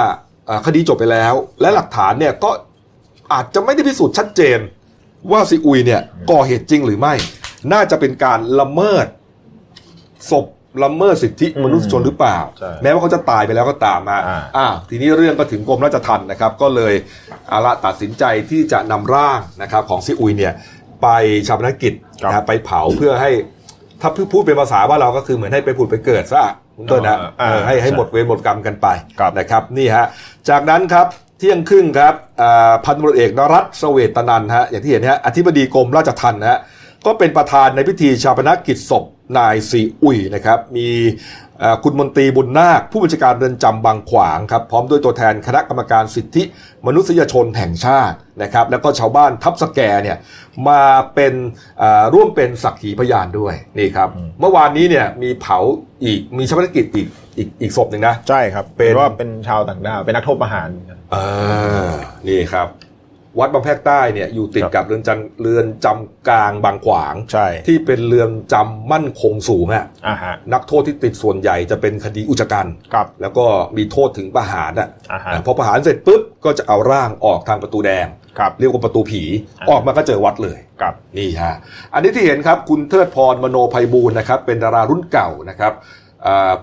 อ่าคดีจบไปแล้ว และหลักฐานเนี่ยก็อาจจะไม่ได้พิสูจน์ชัดเจน ว่าซีอุยเนี่ยก่อเหตุจริงหรือไม่ น่าจะเป็นการละเมิดศพละเมิดสิทธิมนุษยชนหรือเปล่าใช่แม้ว่าเขาจะตายไปแล้วก็ตามมาอ่าอ่าทีนี้เรื่องก็ถึงกรมราชทัณฑ์นะครับ ก็เลยอาละตัดสินใจที่จะนำร่างนะครับของซีอุยเนี่ยไปชาปนกิจนะฮะไปเผาเพื่อให้ถ้าพูดเป็นภาษาว่าเราก็คือเหมือนให้ไปผุดไปเกิดซะคุณต้นนะอ่าเออให้ให้ใช่หมดเวรหมดกรรมกันไปครับนะครับนี่ฮะจากนั้นครับ เที่ยงครึ่งครับพันตำรวจเอกนรัตเสวตนันฮะอย่างที่เห็นฮะอธิบดีกรมราชทัณฑ์นะฮะ ก็เป็นประธานในพิธีชาปนกิจศพนายซีอุยนะครับ มีเอ่อคุณมนตรีบุญนาค ผู้บัญชาการเรือนจำบางขวางครับ พร้อมด้วยตัวแทนคณะกรรมการสิทธิมนุษยชนแห่งชาตินะครับ แล้วก็ชาวบ้านทับสแกเนี่ยมาเป็นอ่าร่วมเป็นสักขีพยานด้วยนี่ครับ เมื่อวานนี้เนี่ยมีเผาอีกมีชาปนกิจอีกอีกอีกศพหนึ่งนะ ใช่ครับ เป็นว่าเป็นชาวต่างด้าวเป็นนักโทษประหารเออนี่ครับ วัดบางแพรกใต้เนี่ยอยู่ติดครับกับเรือนจำเรือนจำกลางบางขวางใช่ที่เป็นเรือนจำมั่นคงสูงอะอ่าฮะนักโทษที่ติดส่วนใหญ่จะเป็นคดีอุกชะกันครับแล้วก็มีโทษถึงประหารอะอ่าฮะอะพอประหารเสร็จปุ๊บก็จะเอาร่างออกทางประตูแดงครับเรียกว่าประตูผีอ่าออกมาก็เจอวัดเลยครับนี่ฮะอันนี้ที่เห็นครับคุณเทิดพรมโนภัยบูลย์นะครับเป็นดารารุ่นเก่านะครับอ่า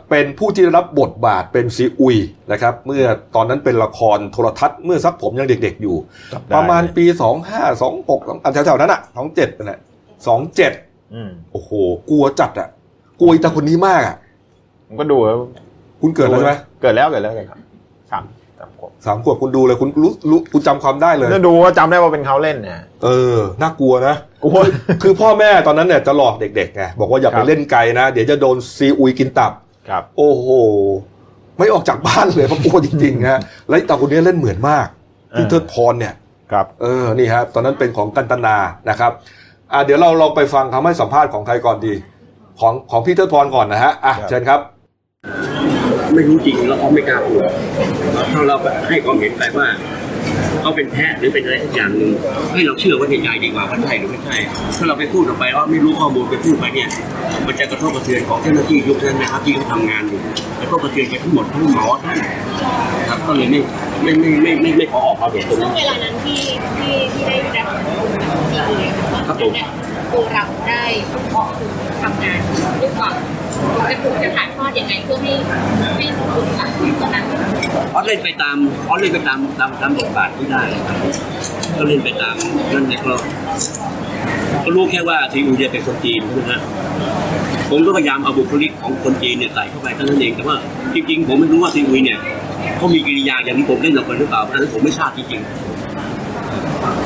เป็นผู้ที่ได้รับบทบาทเป็นซีอุยนะครับเมื่อตอนนั้นเป็นละครโทรทัศน์เมื่อสักผมยังเด็กๆอยู่จำได้ประมาณปี 25 26อันแถวๆนั้นอะ27นั่นแหละ27อืมโอ้โห กลัวจัดอะกลัวอีตาคนนี้มากอะผมก็ดูแล้วคุณเกิดแล้วใช่ไหมเกิดแล้วเกิดแล้วเกิดครับสาม สามขวบสามขวบคุณดูเลยคุณรู้รู้คุณจำความได้เลยแล้วดูว่าจำได้ว่าเป็นเขาเล่นเนี่ยเออน่ากลัวนะกลัวคือพ่อแม่ตอนนั้นเนี่ยจะหลอกเด็กๆไงบอกว่าอย่าครัไปบเล่นไกลนะ เดี๋ยวจะโดนซีอุยกินตับครับ โอ้โห ไม่ออกจากบ้านเลยเพราะกลัวจริงๆฮะแล้วไอ้ตาคนนี้เล่นเหมือนมากที่เออเทิดพรเนี่ยครับเออนี่ฮะตอนนั้นเป็นของกันตนานะครับอ่าเดี๋ยวเราลองไปฟังคำให้สัมภาษณ์ของใครก่อนดี ของของพี่เทิดพรก่อนนะฮะอะครับเชิญครับ ไม่รู้จริงแล้วเขาไม่กล้าพูดถ้าเราให้ความเห็นไปว่าเขาเป็นแพะหรือเป็นอะไรสักอย่างหนึ่งให้เราเชื่อว่าเหตุการณ์ดีกว่าว่าใช่หรือไม่ใช่ถ้าเราไปพูดออกไปว่าไม่รู้ข้อมูลไปพูดไปเนี่ย มันจะกระทบกระเทือนของเจ้าหน้าที่ยุคนั้นนะครับที่เขาทำงานอยู่กระทบกระเทือนไปทั้งหมดทั้งหมอทั้งครับก็เลยไม่ไม่ไม่ไม่ไม่ไม่ขอออกความเห็นตรงช่วนั้งนเวลานั้นที่ที่ที่ได้รับซีอุยตอนครับผนั้นมเนี่ยตัวเราได้ทำงานด้วยความ จะถูกจะถ่ายทอดยังไงเพื่อให้ให้สมบูรณ์กับตอนนั้นออสเล่นไปตามออสเล่นไปตามตามตามบทบาทที่ได้ครับก็เล่นไปตามนั่นแหละก็ก็รู้แค่ว่าทีอูจะเป็นคนจีนนะฮะผมก็พยายามเอาบุคลิกของคนจีนเนี่ยใส่เข้าไปเท่านั้นเองแต่ว่าจริงๆผมไม่รู้ว่าทีอูเนี่ยเขามีกิริยาอย่างที่ผมเล่นออกไปหรือเปล่าเพราะฉะนั้นผมไม่ทราบจริง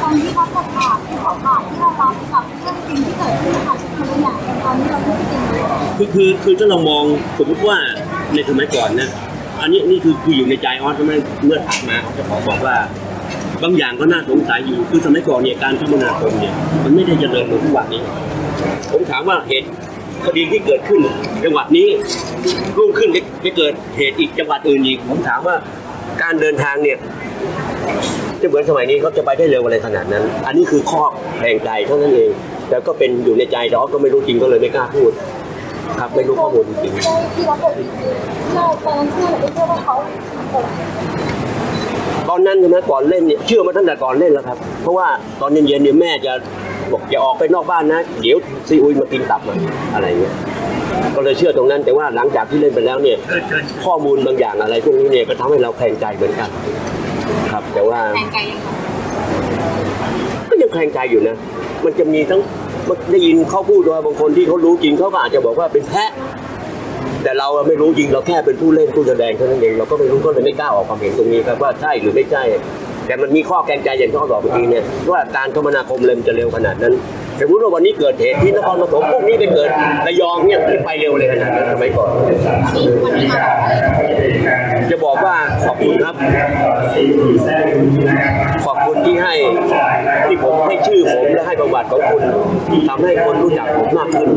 ตอนที่เขาประกาศที่เขาผ่านที่เรารับกับเรื่องจริงที่เกิดขึ้นนะคะคือตัวอย่างตอนนี้เราพูดจริงเลยๆ คือคือคือถ้าเรามองสมมติว่าในสมัยก่อนนะอันนี้นี่คือคืออยู่ในใจออสเมื่อเมื่อถามมาเจะขอบอกว่า บางอย่างก็น่าสงสัยอยู่คือสมัยก่อนเนี่ยการคมนาคมเนี่ยมันไม่ได้เจริญเหมือนทุกวันนี้ ผมถามว่าเหตุคดีที่เกิดขึ้นจังหวัดนี้รุ่งขึ้นไปไปเกิดเหตุอีกจังหวัดอื่นอีกผมถามว่าการเดินทางเนี่ยจะเหมือนสมัยนี้เขาจะไปได้เร็วอะไรขนาดนั้น อันนี้คือข้อแรงใจเท่านั้นเอง แต่ก็เป็นอยู่ในใจแต่ว่าก็ไม่รู้จริงก็เลยไม่กล้าพูด ครับไม่รู้ข้อมูลจริงๆที่รับบทจริงๆเราตอนนั้นเชื่อหรือไม่เชื่อว่าเขาเป็นคนตอนนั้นใช่ไหมก่อนเล่นเนี่ยเชื่อมาตั้งแต่ก่อนเล่นแล้วครับ เพราะว่าตอนเย็นๆเนี่ยแม่จะบอกอย่าออกไปนอกบ้านนะ เดี๋ยวซีอุยมากินตับมันอะไรเงี้ยก็เลยเชื่อตรงนั้นแต่ว่าหลังจากที่เล่นไปแล้วเนี่ย ข้อมูลบางอย่างอะไรพวกนี้เนี่ยก็ทำให้เราแข่งใจเหมือนกัน ครับ แต่ว่าแทนไกลยังไงก็ยังแข่งใจอยู่นะ มันจะมีทั้ง ได้ยินเขาพูดว่าบางคนที่เขารู้จริงเขาก็อาจจะบอกว่าเป็นแพะ แต่เราไม่รู้จริงเราแค่เป็นผู้เล่นผู้แสดงเท่านั้นเองเราก็ไม่รู้ก็เลยไม่กล้าออกความเห็นตรงนี้ครับว่าใช่หรือไม่ใช่ แต่มันมีข้อแกงใจอย่างที่เขาบอกเมื่อกี้เนี่ยว่าการคมนาคมเลยมันจะเร็วขนาดนั้นสมมติว่าวันนี้เกิดเหตุที่นครปฐมพวกนี้ไปเกิดระยองเนี่ยไปเร็วเลยขนาดนั้นสมัยก่อนจะบอกว่าขอบคุณครับ ขอบคุณที่ให้ที่ผมให้ชื่อผมและให้ประวัติของคุณทำให้คนรู้จักผมมากขึ้น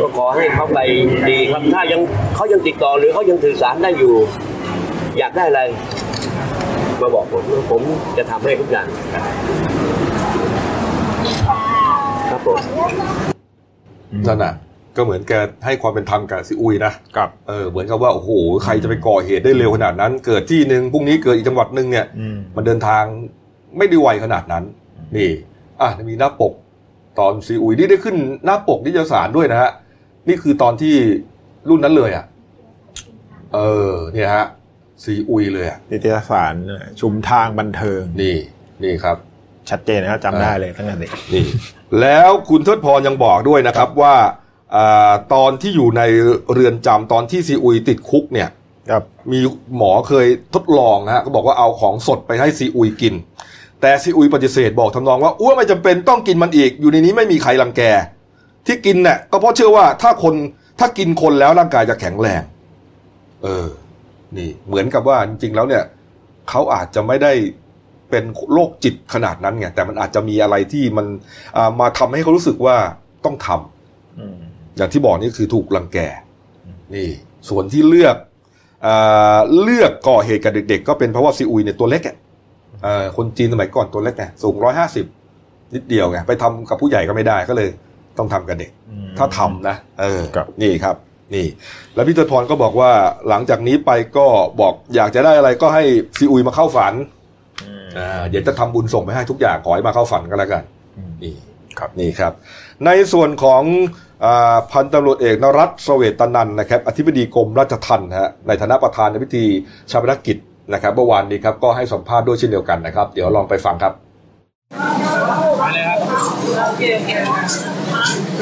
ก็ขอให้เขาไปดีครับถ้ายังเขายังติดต่อหรือเขายังสื่อสารได้อยู่ อยากได้อะไร มาบอกผม ผมจะทำให้ทุกอย่างครับผมนั่นน่ะ ก็เหมือนแกให้ความเป็นธรรมกับซีอุยนะครับเออเหมือนกับว่าโอ้โหใครจะไปก่อเหตุได้เร็วขนาดนั้น เกิดที่หนึ่งพรุ่งนี้เกิดอีกจังหวัดหนึ่งเนี่ยอืมมันเดินทางไม่ได้ไวขนาดนั้น นี่อะมีหน้าปกตอนซีอุยนี่ได้ขึ้นหน้าปกนิตยสารด้วยนะฮะนี่คือตอนที่รุ่นนั้นเลยอะ เออเนี่ยฮะ ซีอุยเลยอะนิตยสารชุมทางบันเทิงนี่นี่ครับ ชัดเจนนะครับจำได้เลยตั้งแต่เด็กนี่ แล้วคุณเทิดพรยังบอกด้วยนะครับว่าอ่าตอนที่อยู่ในเรือนจำตอนที่ซีอุยติดคุกเนี่ยครับมีหมอเคยทดลองนะฮะก็บอกว่าเอาของสดไปให้ซีอุยกิน แต่ซีอุยปฏิเสธบอกทำนองว่าอ้วไม่จำเป็นต้องกินมันอีก อยู่ในนี้ไม่มีใครรังแก ที่กินเนี่ยก็เพราะเชื่อว่าถ้าคนถ้ากินคนแล้วร่างกายจะแข็งแรง เออ นี่เหมือนกับว่าจริงๆแล้วเนี่ยเขาอาจจะไม่ได้เป็นโรคจิตขนาดนั้นไงแต่มันอาจจะมีอะไรที่มันอ่ามาทำให้เขารู้สึกว่าต้องทำอืมอย่างที่บอกนี่คือถูกรังแกนี่ ส่วนที่เลือกอ่าเลือกก่อเหตุกับเด็ก ๆ ก็เป็นเพราะว่าซีอุยเนี่ยตัวเล็กอะเอ่อคนจีนสมัยก่อนตัวเล็กไงสูงร้อยห้าสิบนิดเดียวไงไปทำกับผู้ใหญ่ก็ไม่ได้ก็เลย ต้องทำกับเด็ก ถ้าทำนะเออครับนี่ครับ นี่ แล้วพี่เตอร์พรก็บอกว่าหลังจากนี้ไปก็บอกอยากจะได้อะไรก็ให้ซีอุยมาเข้าฝันอ่าเดี๋ยวจะทำบุญส่งไปให้ทุกอย่างขอให้มาเข้าฝันก็แล้วกันนี่ครับนี่ครับ ในส่วนของอาพันตำรวจเอกนรัตน์เสเวตนันท์นะครับ อธิบดีกรมราชทัณฑ์นะฮะในฐานะประธานในพิธีชาปนกิจนะครับเมื่อวานนี้ครับก็ให้สัมภาษณ์ด้วยเช่นเดียวกันนะครับ เดี๋ยวลองไปฟังครับ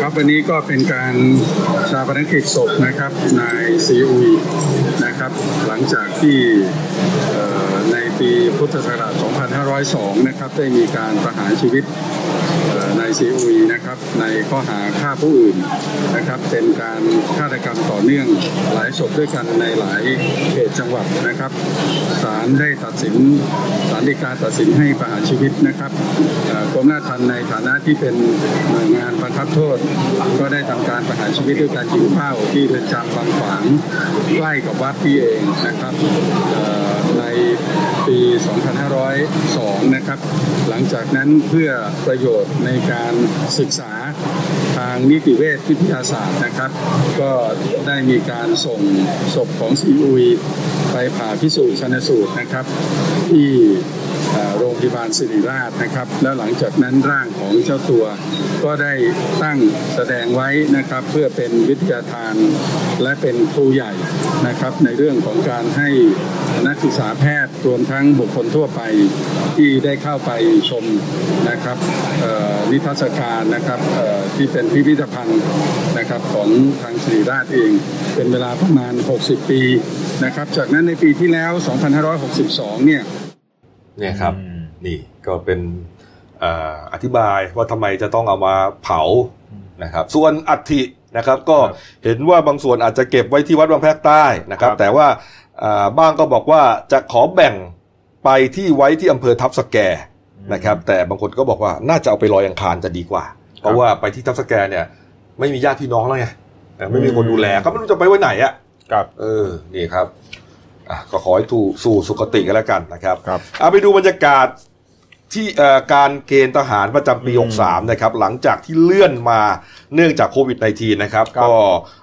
ครับวันนี้ก็เป็นการชาปนกิจศพนะครับนายซีอุยนะครับหลังจากที่ในปีพุทธศักราช 2502 นะครับได้มีการประหารชีวิต เอ่อนายซีอุยนะครับ ในข้อหาฆ่าผู้อื่นนะครับ เป็นการฆาตกรรมต่อเนื่องหลายศพด้วยกันในหลายเขตจังหวัดนะครับศาลได้ตัดสินศาลฎีกาตัดสินให้ประหารชีวิตนะครับกรมราชทัณฑ์ในฐานะที่เป็นหน่วยงานบังคับโทษ ก็ได้ทำการประหารชีวิตด้วยการยิงเป้าที่เรือนจำบางขวางใกล้กับวัดที่เองนะครับ ปี 2502 นะครับ หลังจากนั้นเพื่อประโยชน์ในการศึกษาทางนิติเวชวิทยาศาสตร์นะครับ ก็ได้มีการส่งศพของซีอุยไปผ่าพิสูจน์ชันสูตรนะครับ ที่ โรงพยาบาลศิริราชนะครับ แล้วหลังจากนั้นร่างของเจ้าตัวก็ได้ตั้งแสดงไว้นะครับเพื่อเป็นวิทยาทานและเป็นครูใหญ่นะครับในเรื่องของการให้นักศึกษาแพทย์รวมทั้งบุคคลทั่วไปที่ได้เข้าไปชมนะครับนิทรรศการนะครับที่เป็นพิพิธภัณฑ์นะครับของทางศิริราชเอง เป็นเวลาประมาณ 60 ปีนะครับจากนั้นในปีที่แล้ว 2562 เนี่ย เนี่ยครับนี่ก็เป็นเอ่ออธิบายว่าทำไมจะต้องเอามาเผานะครับ ส่วนอัฐินะครับ ก็เห็นว่าบางส่วนอาจจะเก็บไว้ที่วัดบางแพรกใต้นะครับครับแต่ว่าอ่าบ้างก็บอกว่าจะขอแบ่งไปที่ไว้ที่อำเภอทับสแกนะครับ แต่บางคนก็บอกว่าน่าจะเอาไปลอยอังคารจะดีกว่า เพราะว่าไปที่ทับสแกเนี่ย ไม่มีญาติพี่น้องแล้วไงเออไม่มีคนดูแลก็ไม่รู้จะไปไว้ไหนอะครับ เออนี่ครับ อะก็ขอให้ถูกสู่สุคติกันแล้วกันนะครับครับเอาไปดูบรรยากาศที่เอ่อการเกณฑ์ทหารประจำปี 63 นะครับ หลังจากที่เลื่อนมาเนื่องจากโควิด -19 นะครับครับก็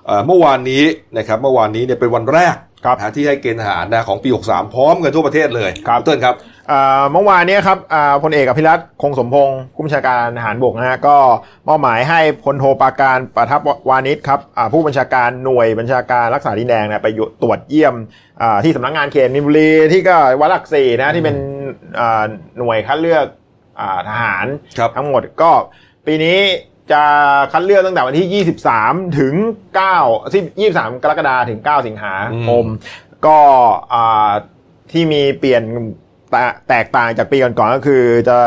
เอ่อเมื่อวานนี้นะครับ เมื่อวานนี้เนี่ยเป็นวันแรก ครับนะที่ให้เกณฑ์ทหารนะของปี 63 พร้อมกันทั่วประเทศเลยครับเติ้ลครับอ่าเมื่อวานเนี้ครับอ่าพลเอกอภิรัตคงสมพงศ์ผู้บัญชาการทหารบกนะฮะก็มอบหมายให้พลโทปราการประทับวานิชครับอ่าผู้บัญชาการหน่วยบัญชาการรักษาดินแดงนะไปอยู่ตรวจเยี่ยมอ่าที่สำนักงานเขตมินบุรีที่ก็วัดหลักสี่นะที่เป็นอ่าหน่วยคัดเลือกอ่าทหารครับทั้งหมดก็ปีนี้ จะคัดเลือกตั้งแต่วันที่ 23 ถึง9ที่23 กรกฎาคมถึง 9 สิงหาคม ก็อ่าที่มีเปลี่ยนแตแตกต่างจากปีก่อนๆก็คือจะ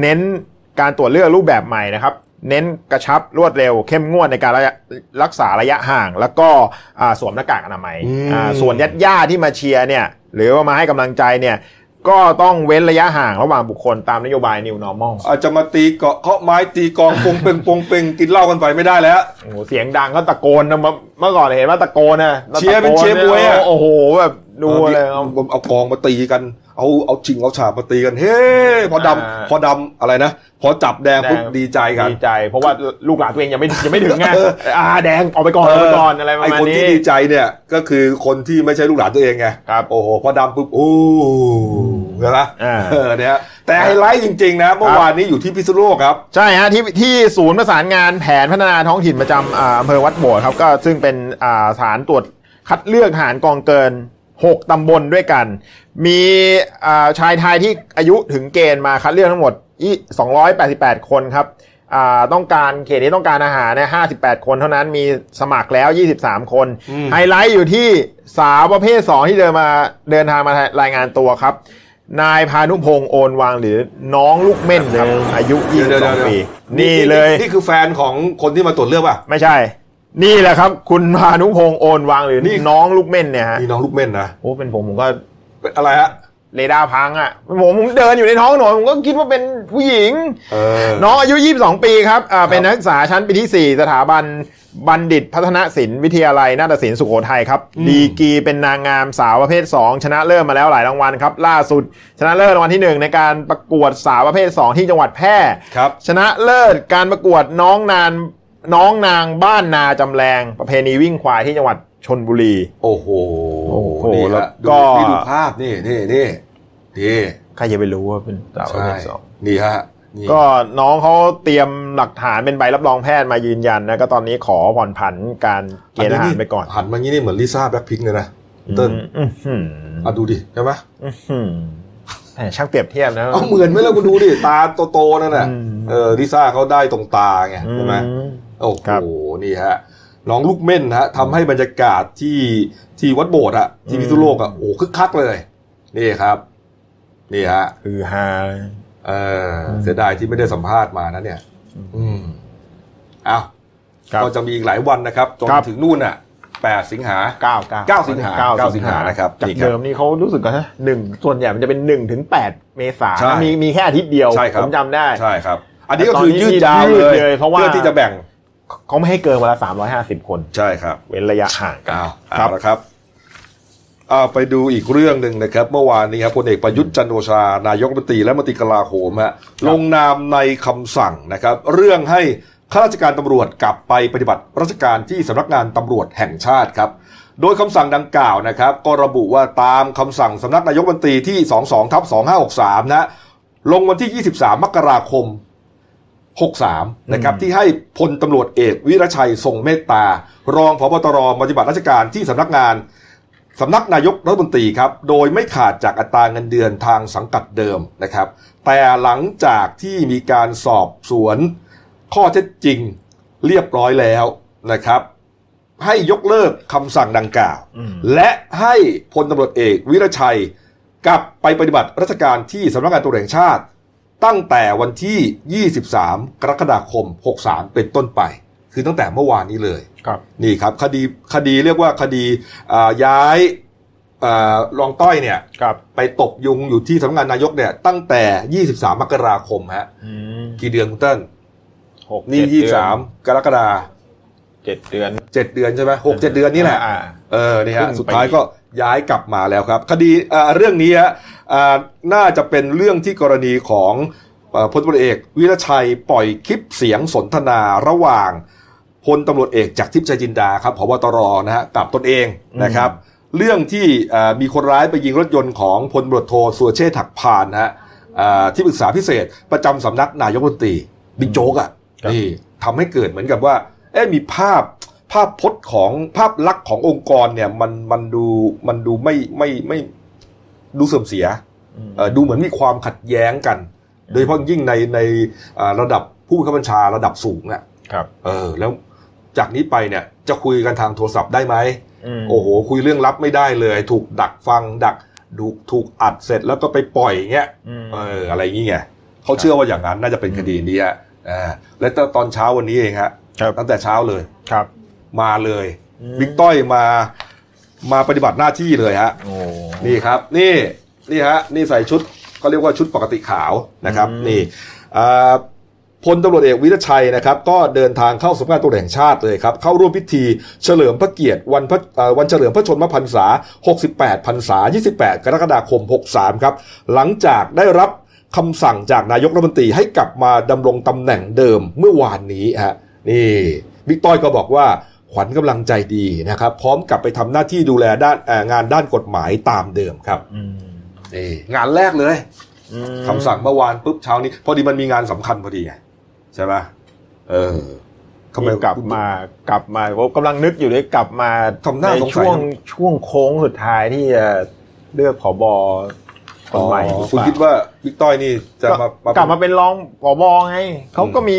เน้นการตรวจเลือกรูปแบบใหม่นะครับ เน้นกระชับรวดเร็ว เข้มงวดในการระยะรักษาระยะห่าง แล้วก็อ่าสวมหน้ากากอนามัยอืมอ่าส่วนญาติญาติๆที่มาเชียร์เนี่ย หรือว่ามาให้กำลังใจเนี่ย ก็ต้องเว้นระยะห่างระหว่างบุคคลตามนโยบาย New Normal อาจจะมาตีเกาะเคาะไม้ตีกองปงเป่งปงเป่งกินเหล้ากันไปไม่ได้แล้วโอ้โหเสียงดังก็ตะโกนนะเมื่อเมื่อก่อนเห็นว่าตะโกนนะเชียร์เป็นเชียร์บวยอะโอ้โหแบบดูเลยเอาเอากองมาตีกัน เเอาเอาจริงเอาฉากมาตีกันเฮ้พอดำอ่าพอดำอะไรนะพอจับแดงปุ๊บแดงดีใจกันดีใจ เพราะว่าลูกหลานตัวเองยังไม่ยังไม่ถึงไงเอออ่าแดงออกไปก่อนออกไปก่อนอะไรประไอ้มาณคนนี้ที่ดีใจเนี่ยก็คือคนที่ไม่ใช่ลูกหลานตัวเองไงครับโอ้โหพอดำปุ๊บโอ้เห็นไหมอ่าเออเนี่ยแต่ไฮไลท์จริงๆนะเมื่อวานนี้อยู่ที่พิษณุโลกครับใช่ฮะที่ที่ศูนย์ประสานงานแผนพัฒนาท้องถิ่นประจำอ่าอำเภอวัดโบดครับก็ซึ่งเป็นอ่าสถานตรวจคัดเลือกทหารกองเกิน 6 ตำบลด้วยกัน มีอ่าชายไทยที่อายุถึงเกณฑ์มาคัดเลือกทั้งหมดอี288 คนครับอ่าต้องการเขตนี้ต้องการอาหารเนี่ย58คนเท่านั้นมีสมัครแล้ว 23 คนอืมไฮไลท์อยู่ที่สาวประเภท 2 ที่เดินมาเดินทางมารายงานตัวครับ นายพานุพงศ์โอนวางหรือน้องลูกเม่นครับ อายุเดี๋ยวเดี๋ยวเดี๋ยว22 ปี นี่เลย นี่คือแฟนของคนที่มาตรวจเลือกป่ะ ไม่ใช่ นี่แหละครับ คุณพานุพงศ์โอนวางหรือนี่ น้องลูกเม่นเนี่ยฮะนี่น้องลูกเม่นนะโอ้เป็นผมผมก็เป็นอะไรฮะเรดาร์พังอะผมผมเดินอยู่ในท้องถนนผมก็คิดว่าเป็นผู้หญิง เออ น้องอายุ 22 ปีครับอ่าเป็นนักศึกษาชั้นปีที่ 4 สถาบันบัณฑิตพัฒนศิลป์วิทยาลัยนาฏศิลป์สุโขทัยครับ อืม ดีกรีเป็นนางงามสาวประเภท 2 ชนะเลิศมาแล้วหลายรางวัลครับ ล่าสุด ชนะเลิศรางวัลที่ 1 ในการประกวดสาวประเภท 2 ที่จังหวัดแพร่ ครับ ชนะเลิศการประกวดน้องนาน น้องนางบ้านนาจำแรงประเพณีวิ่งควายที่จังหวัดชนบุรี โอ้โหโอ้โหนี่แล้วฮะก็ดูนี่ดูภาพนี่นี่นี่นี่ใครจะไปรู้ว่าเป็นสาวประใช่เภทสองนี่ฮะนี่ก็น้องเขาเตรียมหลักฐานเป็นใบรับรองแพทย์มายืนยันนะก็ตอนนี้ขอผ่อนผันการเกณฑ์ทหารไปก่อนหันมางี้นี่เหมือนลิซ่าแบล็คพิงค์เลยนะเติ้ลอืมอืมอะดูดิใช่ไหมอืมอืมแหม ช่างเปรียบเทียบนะเอาเหมือนไหมล่ะกูดูดิตาโตๆนั่นน่ะอืมเออลิซ่าเขาได้ตรงตาไงใช่ไหมอืมโอ้ครับโหนี่ฮะน้องลูกเม่นฮะทำให้บรรยากาศที่ที่วัดโบสถ์อะที่พิษณุโลกอะโอ้คึกคักเลย นี่ครับ นี่ฮะคือฮาเลยเออเสียดายที่ไม่ได้สัมภาษณ์มานะเนี่ย อืมอ้าวครับก็จะมีอีกหลายวันนะครับจนครับถึงนู่นน่ะ แปดสิงหา เก้าเก้าเก้าสิงหาเก้าเก้าสิงหานะครับจากนี่ครับ เดิมนี่เขารู้สึกกันนะหนึ่งส่วนใหญ่มันจะเป็นหนึ่งถึงแปดเมษาใช่ มีมีแค่อาทิตย์เดียว ใช่ครับผมจำได้ ใช่ครับ อันนี้ก็แต่ตอนคือนี้ยืดยาวยืดเลยเลยเพราะว่าเพื่อที่จะแบ่งเขาไม่ให้เกินวันละสามร้อยห้าสิบคน ใช่ครับ เว้นระยะห่างกัน อ้าวครับเอาละครับเอาไปดูอีกเรื่องหนึ่งนะครับ เมื่อวานนี้ครับพลเอกประยุทธ์จันทร์โอชา นายกรัฐมนตรีและมนตรีกลาโหมฮะลงนามในคำสั่งนะครับ เรื่องให้ ข้าราชการตำรวจกลับไปปฏิบัติราชการที่สำนักงานตำรวจแห่งชาติครับโดยคำสั่งดังกล่าวนะครับก็ระบุว่าตามคำสั่งสำนักนายกรัฐมนตรีที่ 22ทับ2563 นะลงวันที่ 23 มกราคม 63 นะครับที่ให้พลตำรวจเอกวิรชัยทรงเมตตา รองพบตรปฏิบัติราชการที่สำนักงานสำนักนายกรัฐมนตรีครับ โดยไม่ขาดจากอัตราเงินเดือนทางสังกัดเดิมนะครับ แต่หลังจากที่มีการสอบสวน ข้อเท็จจริงเรียบร้อยแล้วนะครับ ให้ยกเลิกคำสั่งดังกล่าวอืมและให้พลตำรวจเอกวิรชัยกลับไปปฏิบัติราชการที่สำนักงานตำรวจแห่งชาติ ตั้งแต่วันที่ 23 กรกฎาคม 63 เป็นต้นไป คือตั้งแต่เมื่อวานนี้เลยครับนี่ครับคดีคดีเรียกว่าคดีอ่าย้ายอ่ารองต้อยเนี่ยครับไปตบยุงอยู่ที่สำนักงานนายกเนี่ยตั้งแต่ 23 มกราคมฮะอืมกี่เดือนคุณเติ้ล หกนี่เจ็ดเดือน23กรกฎาเจ็ดเดือน เจ็ดเดือนใช่ไหมหกเจ็ดเดือนนี่แหละ อ่า เออนี่ครึ่ฮะงสุดท้ายปีก็ย้ายกลับมาแล้วครับ คดีเอ่อเรื่องนี้ฮะอ่าน่าจะเป็นเรื่องที่กรณีของเอ่อพลตำรวจเอก วิรชัยปล่อยคลิปเสียงสนทนาระหว่างพลตำรวจเอกจากทิพย์ชัยจินดาครับพบตรนะฮะกับตนเองนะครับ เรื่องที่เอ่อมีคนร้ายไปยิงรถยนต์ของพลตำรวจโทสุรเชษฐ์ถักพานนะฮะอ่าที่ปรึกษาพิเศษประจำสำนักนายกรัฐมนตรีบิ๊กโจ๊กอะครับ นี่ทำให้เกิดเหมือนกับว่า เอ๊ะมีภาพภาพพจน์ของภาพลักษณ์ขององค์กรเนี่ย มันมันดูมันดูไม่ไม่ไม่ดูเสื่อมเสียเอ่อดูเหมือนมีความขัดแย้งกัน โดยเฉพาะยิ่งในในอ่าระดับผู้บังคับบัญชาระดับสูงน่ะครับเออ แล้วจากนี้ไปเนี่ย จะคุยกันทางโทรศัพท์ได้ไหมมโอ้โห คุยเรื่องลับไม่ได้เลย ถูกดักฟังดักดูถูกอัดเสร็จแล้วก็ไปปล่อยอย่างเงี้ยมเอออะไรอย่างเงี้ยเขาเชื่อว่าอย่างนั้นน่าจะเป็นคดีนี้ฮะ อ่าและตอนเช้าวันนี้เองฮะครับตั้งแต่เช้าเลยครับ มาเลยอืมบิ๊กต้อยมามาปฏิบัติหน้าที่เลยฮะโอ้นี่ครับ นี่นี่ฮะนี่ใส่ชุดเขาเรียกว่าชุดปกติขาวนะครับอืมนี่อ่าพลตำรวจเอกวิรชัยนะครับ ก็เดินทางเข้าสำนักงานตำรวจแห่งชาติเลยครับ เข้าร่วมพิธีเฉลิมพระเกียรติวันพระเอ่อวันเฉลิมพระชนมพรรษา 68 พรรษา 28 กรกฎาคม 63 ครับ หลังจากได้รับ คำสั่งจากนายกรัฐมนตรีให้กลับมาดำรงตำแหน่งเดิมเมื่อวานนี้ฮะนี่บิ๊กต้อยก็บอกว่าขวัญกำลังใจดีนะครับ พร้อมกลับไปทำหน้าที่ดูแลด้านเอ่องานด้านกฎหมายตามเดิมครับอืมนี่งานแรกเลยอืมคำสั่งเมื่อวานปุ๊บเช้านี้ พอดีมันมีงานสำคัญพอดีไงใช่ไหมเออทำไมกลับมากลับมาผมกำลังนึกอยู่เลยกลับมาทำหน้าในสงสัยช่วงช่วงโค้งสุดท้ายที่จะเลือกผบ คนใหม่อ๋อหรือคุณเปล่คิดว่าบิ๊กต้อยนี่จะมาก็กลับมาเป็นรองผบไงเขาก็มี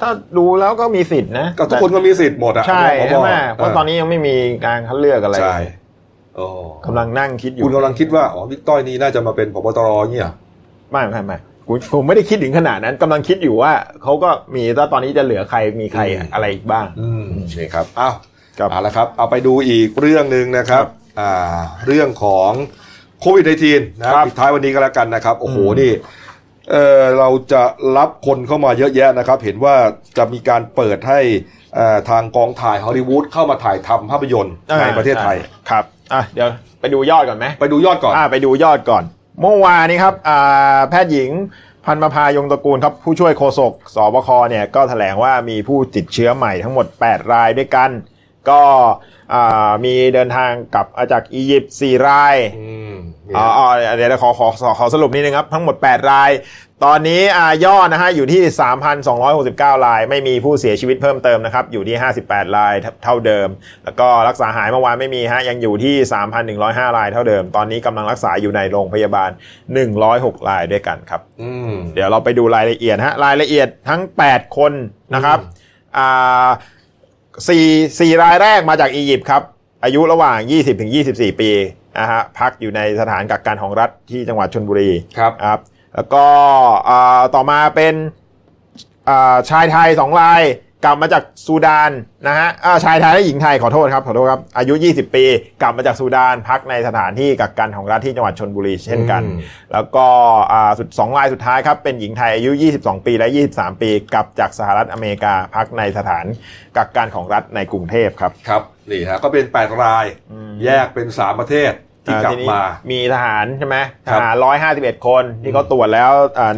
ถ้าดูแล้วก็มีสิทธินะก็ทุกคนก็มีสิทธิ์หมดอะใช่ผบใช่ไหมเพราะตอนนี้ยังไม่มีการคัดเลือกอะไรใช่โอ้กำลังนั่งคิดอยู่คุณกำลังคิดว่าอ๋อบิ๊กต้อยนี่น่าจะมาเป็นพบตรเงี้ยไม่ไม่ไม่ผมผมไม่ได้คิดถึงขนาดนั้นกำลังคิดอยู่ว่าเขาก็มีแล้วตอนนี้จะเหลือใครมีใครอะไรอีกบ้างอืมนี่ครับอ้าวครับเอาละครับ เอาไปดูอีกเรื่องหนึ่งนะครับอ่าเรื่องของ โควิด -19 นะครับปิดท้ายวันนี้ก็แล้วกันนะครับ โอ้โหอืมนี่เออเราจะรับคนเข้ามาเยอะแยะนะครับ เห็นว่าจะมีการเปิดให้เอ่อทางกองถ่ายฮอลลีวูดเข้ามาถ่ายทำภาพยนตร์ในประเทศไทยครับอะเดี๋ยวไปดูยอดก่อนไหมไปดูยอดก่อนอ่าไปดูยอดก่อน เมื่อวานนี้ครับอ่าแพทย์หญิงพันมภายงตระกูลครับผู้ช่วยโฆษกสบคเนี่ยก็แถลงว่ามีผู้ติดเชื้อใหม่ทั้งหมด 8 รายด้วยกัน ก็อ่ามีเดินทางกลับมาจากอียิปต์4รายอืมนี่อ๋ออ๋อเดี๋ยวขอขอขอขอสรุปนิดนึงครับ ทั้งหมด 8 ราย ตอนนี้อ่ายอดนะฮะอยู่ที่ 3,269 ราย ไม่มีผู้เสียชีวิตเพิ่มเติมนะครับ อยู่ที่ 58 รายเท่าเท่าเดิม แล้วก็รักษาหายเมื่อวานไม่มีฮะยังอยู่ที่ 3,105 รายเท่าเดิม ตอนนี้กำลังรักษาอยู่ในโรงพยาบาล 106 รายด้วยกันครับอืมเดี๋ยวเราไปดูรายละเอียดฮะรายละเอียดทั้ง 8 คนนะครับอ่า สี่สี่รายแรกมาจากอียิปต์ครับ อายุระหว่าง 20ถึง24 ปีนะฮะพักอยู่ในสถานกักกันของรัฐที่จังหวัดชนบุรีครับครับ แล้วก็อ่าต่อมาเป็นอ่าชายไทย2ราย กลับมาจากซูดานนะฮะอ่าชายไทยและหญิงไทยขอโทษครับขอโทษครับ อายุ 20 ปี กลับมาจากซูดานพักในสถานที่กักกันของรัฐที่จังหวัดชนบุรีเช่นกันอืมแล้วก็อ่าสุดสองรายสุดท้ายครับ เป็นหญิงไทยอายุ 22 ปีและ 23 ปี กลับจากสหรัฐอเมริกาพักในสถานกักกันของรัฐในกรุงเทพครับครับนี่ฮะก็เป็น 8 รายอืมแยกเป็น 3 ประเทศที่กลัทีบนี้มา มีทหารใช่ไหมคทรับหาร151คนที่เขาตรวจแล้วอ่า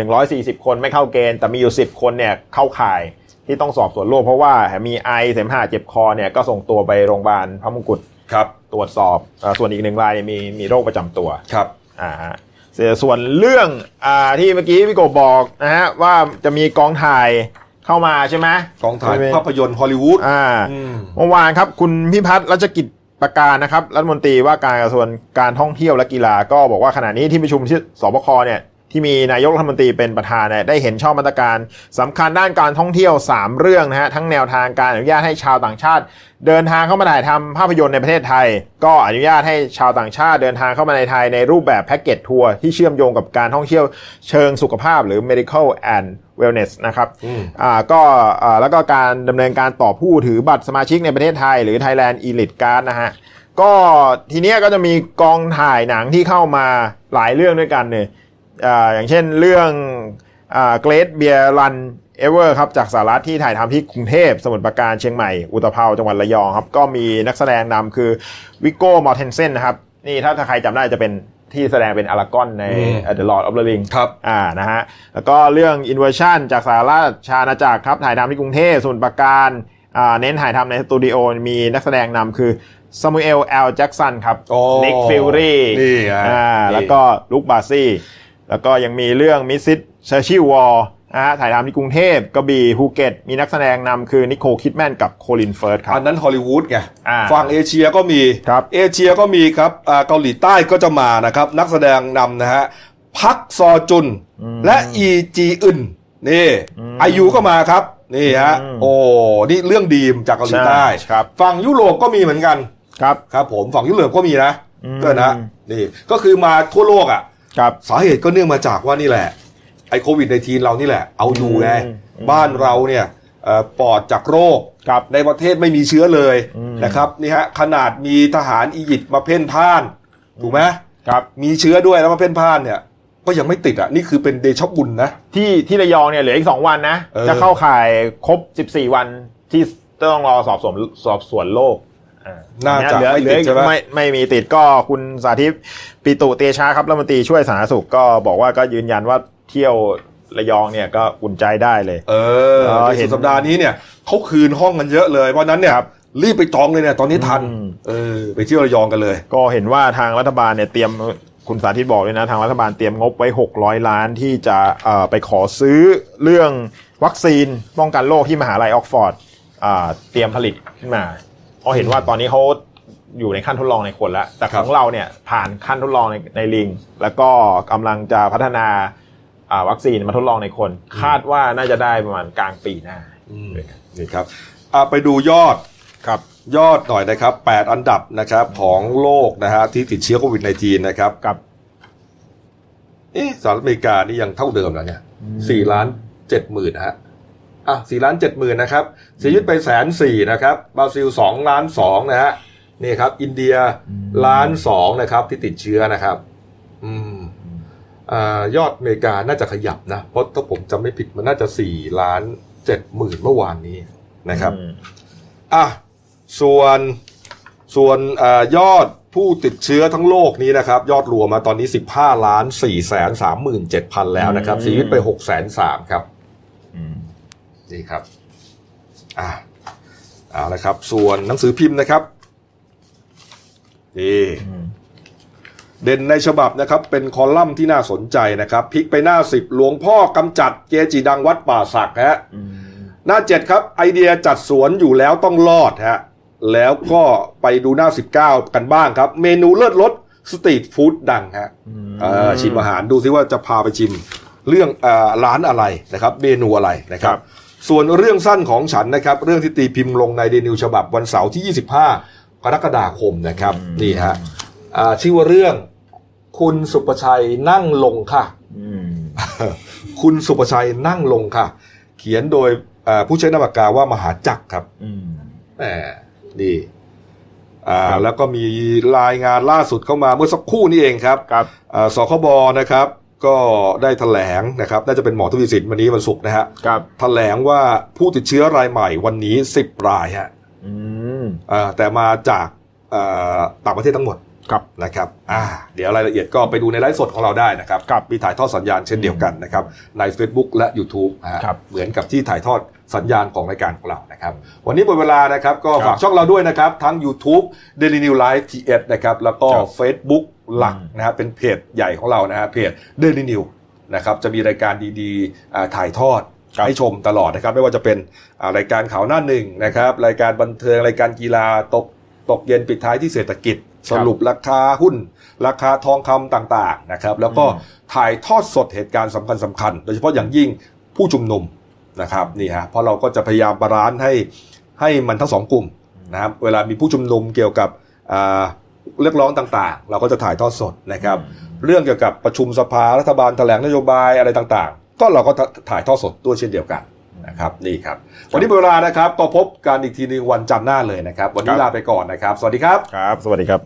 140คนไม่เข้าเกณฑ์แต่มีอยู่10คนเนี่ยเข้าข่าย ที่ต้องสอบสวนโรคเพราะว่ามีไอเสมหะเจ็บคอเนี่ยก็ส่งตัวไปโรงพยาบาลพระมงกุฎครับตรวจสอบอาส่วนอีกหนึ่งรายเนี่ยมีมีโรคประจำตัวครับอ่าฮะเสียส่วนเรื่องอ่าที่เมื่อกี้พี่กบบอกนะฮะว่าจะมีกองถ่ายเข้ามาใช่ไหมกองถ่ายใช่ไหมภาพยนตร์ฮอลลีวูดอ่าอืมเมื่อวานครับคุณพิพัฒน์รัชกิจประการนะครับรัฐมนตรีว่าการกระทรวงการท่องเที่ยวและกีฬาก็บอกว่าขณะนี้ที่ประชุมที่สบคเนี่ย ที่มีนายกรัฐมนตรีเป็นประธานเนี่ยได้เห็นชอบมาตรการสำคัญด้านการท่องเที่ยว 3 เรื่องนะฮะทั้งแนวทางการอนุญาตให้ชาวต่างชาติ เดินทางเข้ามาถ่ายทำภาพยนตร์ในประเทศไทย ก็อนุญาตให้ชาวต่างชาติเดินทางเข้ามาในไทยในรูปแบบแพ็กเกจทัวร์ที่เชื่อมโยงกับการท่องเที่ยวเชิงสุขภาพหรือ medical and wellness นะครับอืมอ่าก็อ่าแล้วก็การดำเนินการต่อผู้ถือบัตรสมาชิกในประเทศไทย หรือ Thailand Elite Card นะฮะก็ทีเนี้ยก็จะมีกองถ่ายหนังที่เข้ามาหลายเรื่องด้วยกันเนี่ย อ่าอย่างเช่นเรื่องอ่า Great Beer Run Ever ครับจากสหรัฐที่ถ่ายทำที่กรุงเทพสมุทรปราการเชียงใหม่ อุตภเปาจังหวัดระยองครับ ก็มีนักแสดงนำคือวิโก้มอร์เทนเซนนะครับ นี่ถ้าถ้าใครจำได้จะเป็นที่แสดงเป็นอารากอร์นในอืม The Lord of the Rings ครับอ่านะฮะแล้วก็เรื่อง Inversion จากสหราชอาณาจักรครับถ่ายทำที่กรุงเทพสมุทรปราการอ่าเน้นถ่ายทำในสตูดิโอมีนักแสดงนำคือซามูเอลแอลแจ็กสันครับโอ้นิกฟิวรี่นี่ฮะอ่านี่แล้วก็ลุคบาซี่ แล้วก็ยังมีเรื่องมิสซิสเชอร์ชิววอลนะฮะถ่ายทำที่กรุงเทพกระบี่ภูเก็ต มีนักแสดงนำคือนิโคลคิดแมนกับโคลินเฟิร์ธครับอันนั้นฮอลลีวูดไงอ่าฝั่งเอเชียก็มีครับเอเชียก็มีครับอ่าเกาหลีใต้ก็จะมานะครับ นักแสดงนำนะฮะพักซอจุน และอีจีอึนนี่อายุก็มาครับ นี่ฮะอืมโอ้นี่เรื่องดีมจากเกาหลีใต้ใช่ครับฝั่งยุโรปก็มีเหมือนกันครับครับผมฝั่งยุโรปก็มีนะอืมก็นะนี่ก็คือมาทั่วโลกอะ ครับสาเหตุก็เนื่องมาจากว่านี่แหละไอ้โควิดในทีนเรานี่แหละ เอาอยู่ไงอืม บ้านเราเนี่ยเอ่อปลอดจากโรค ครับ ในประเทศไม่มีเชื้อเลยอืม นะครับนี่ฮะขนาดมีทหารอียิปต์มาเพ่นพ่านถูกไหมครับ มีเชื้อด้วยแล้วมาเพ่นพ่านเนี่ย ก็ยังไม่ติดอะนี่คือเป็นเดชะบุญนะ ที่ที่ระยองเนี่ยเหลืออีกสองวันนะ เออ จะเข้าข่ายครบ 14 วันที่ต้องรอสอบสวนสอบสวนโลกอ่า น่าจะเหลือไม่เหลืติอดใช่ไหมไม่ไม่มีติดก็คุณสาธิตปิตุเตชะครับรัฐมนตรีช่วยสาธารณสุขก็บอกว่าก็ยืนยันว่าเที่ยวระยองเนี่ยก็อุ่นใจได้เลย เออเออในเห็สุน ดสัปดาห์นี้เนี่ยเขาคืนห้องกันเยอะเลยเพราะฉะนั้นเนี่ยรีบไปจองเลยเนี่ยตอนนี้ทันอืมเออ ไปเที่ยวระยองกันเลย ก็เห็นว่าทางรัฐบาลเนี่ยเตรียมคุณสาธิตบอกเลยนะทางรัฐบาลเตรียมงบไว้ 600 ล้านที่จะเอ่อไปขอซื้อเรื่องวัคซีนป้องกันโรคที่มหาลัยออกซ์ฟอร์ดอ่าเตรียมผลิตขึ้นมา เพราะเห็นว่าตอนนี้เขาอยู่ในขั้นทดลองในคนแล้ว แต่ครับของเราเนี่ยผ่านขั้นทดลองในในลิง แล้วก็กำลังจะพัฒนาอ่าวัคซีนมาทดลองในคน คาดว่าน่าจะได้ประมาณกลางปีหน้านี่ครับอะไปดูยอดครับยอดหน่อยนะครับ 8 อันดับนะครับของโลกนะฮะที่ติดเชื้อโควิด -19 นะครับกับเอ๊ะสหรัฐอเมริกานี่ยังเท่าเดิมแล้วเนี่ยสี่ล้านเจ็ดหมื่นนะฮะ อะสี่ล้านเจ็ดหมื่นนะครับเสียชีวิตไปแสนสี่นะครับบราซิลสองล้านสองนะฮะนี่ครับ อินเดียล้านสองนะครับ ที่ติดเชื้อนะครับ อืมอ่ายอดอเมริกาน่าจะขยับนะ เพราะถ้าผมจำไม่ผิดมันน่าจะสี่ล้านเจ็ดหมื่นเมื่อวานนี้นะครับอืมอะส่วนส่วนอายอดผู้ติดเชื้อทั้งโลกนี้นะครับ ยอดรวมมาตอนนี้ 15ล้าน4แสน3หมื่น7พันแล้วนะครับเสียชีวิตไป6แสน3ครับอืม นี่ครับอะเอาละครับ ส่วนหนังสือพิมพ์นะครับนี่อืมเด่นในฉบับนะครับ เป็นคอลัมน์ที่น่าสนใจนะครับพลิกไปหน้าสิบหลวงพ่อกำจัดเกจิดังวัดป่าสักฮะอืมหน้าเจ็ดครับ ไอเดียจัดสวนอยู่แล้วต้องรอดฮะแล้วก็ไปดูหน้า19กันบ้างครับ เมนูเลิศรสสตรีทฟู้ดดังฮะเอ่อชิมอาหารดูซิว่าจะพาไปชิมเรื่องเออร้านอะไรนะครับ เมนูอะไรนะครับ ส่วนเรื่องสั้นของฉันนะครับ เรื่องที่ตีพิมพ์ลงในเดนิวฉบับวันเสาร์ที่ 25 กรกฎาคมนะครับนี่ฮะอ่าชื่อว่าเรื่องคุณสุประชัยนั่งลงค่ะอืมคุณสุประชัยนั่งลงค่ะ เขียนโดยเอ่อผู้ใช้นามปากกาว่ามหาจักรครับอืมแหมดีอ่าครับแล้วก็มีรายงานล่าสุดเข้ามาเมื่อสักครู่นี้เองครับครับอ่าสคบนะครับ ก็ได้แถลงนะครับ น่าจะเป็นหมอทวีสินวันนี้วันศุกร์นะฮะครับแถลงว่าผู้ติดเชื้อรายใหม่วันนี้10รายฮะอืมอ่าแต่มาจากอ่าต่างประเทศทั้งหมดครับนะครับอ่าเดี๋ยวรายละเอียดก็ไปดูในไลฟ์สดของเราได้นะครับครับมีถ่ายทอดสัญญาณเช่นเดียวกันนะครับใน Facebook และ YouTube นะฮะครับเหมือนกับที่ถ่ายทอดสัญญาณของรายการของเรานะครับ วันนี้หมดเวลานะครับ ก็ครับฝากช่องเราด้วยนะครับ ทั้ง YouTube Daily News Live TH นะครับ แล้วก็ครับ Facebook หลักอืมนะฮะเป็นเพจใหญ่ของเรานะฮะเพจ Daily New นะครับจะมีรายการดีๆอ่าถ่ายทอดครับให้ชมตลอดนะครับ ไม่ว่าจะเป็นอ่ารายการข่าวหน้าหนึ่งนะครับ รายการบันเทิงรายการกีฬาตกตกเย็นปิดท้ายที่เศรษฐกิจ สรุปราคาหุ้น ราคาทองคำต่างๆนะครับ แล้วก็อืมถ่ายทอดสดเหตุการณ์สำคัญสำคัญๆโดยเฉพาะอย่างยิ่งผู้ชุมนุมนะครับนี่ฮะเพราะเราก็จะพยายาม balance ให้ให้มันทั้งสองกลุ่มนะครับเวลามีผู้ชุมนุมเกี่ยวกับอ่า เรียกร้องต่างๆ เราก็จะถ่ายทอดสดนะครับ เรื่องเกี่ยวกับประชุมสภารัฐบาลแถลงนโยบายอะไรต่างๆ ก็เราก็ถ่ายทอดสดด้วยเช่นเดียวกันนะครับนี่ครับ วันนี้หมดเวลานะครับก็พบกันอีกทีหนึงวันจันทร์หน้าเลยนะครับ วันนี้ครับลาไปก่อนนะครับ สวัสดีครับ ครับ สวัสดีครับ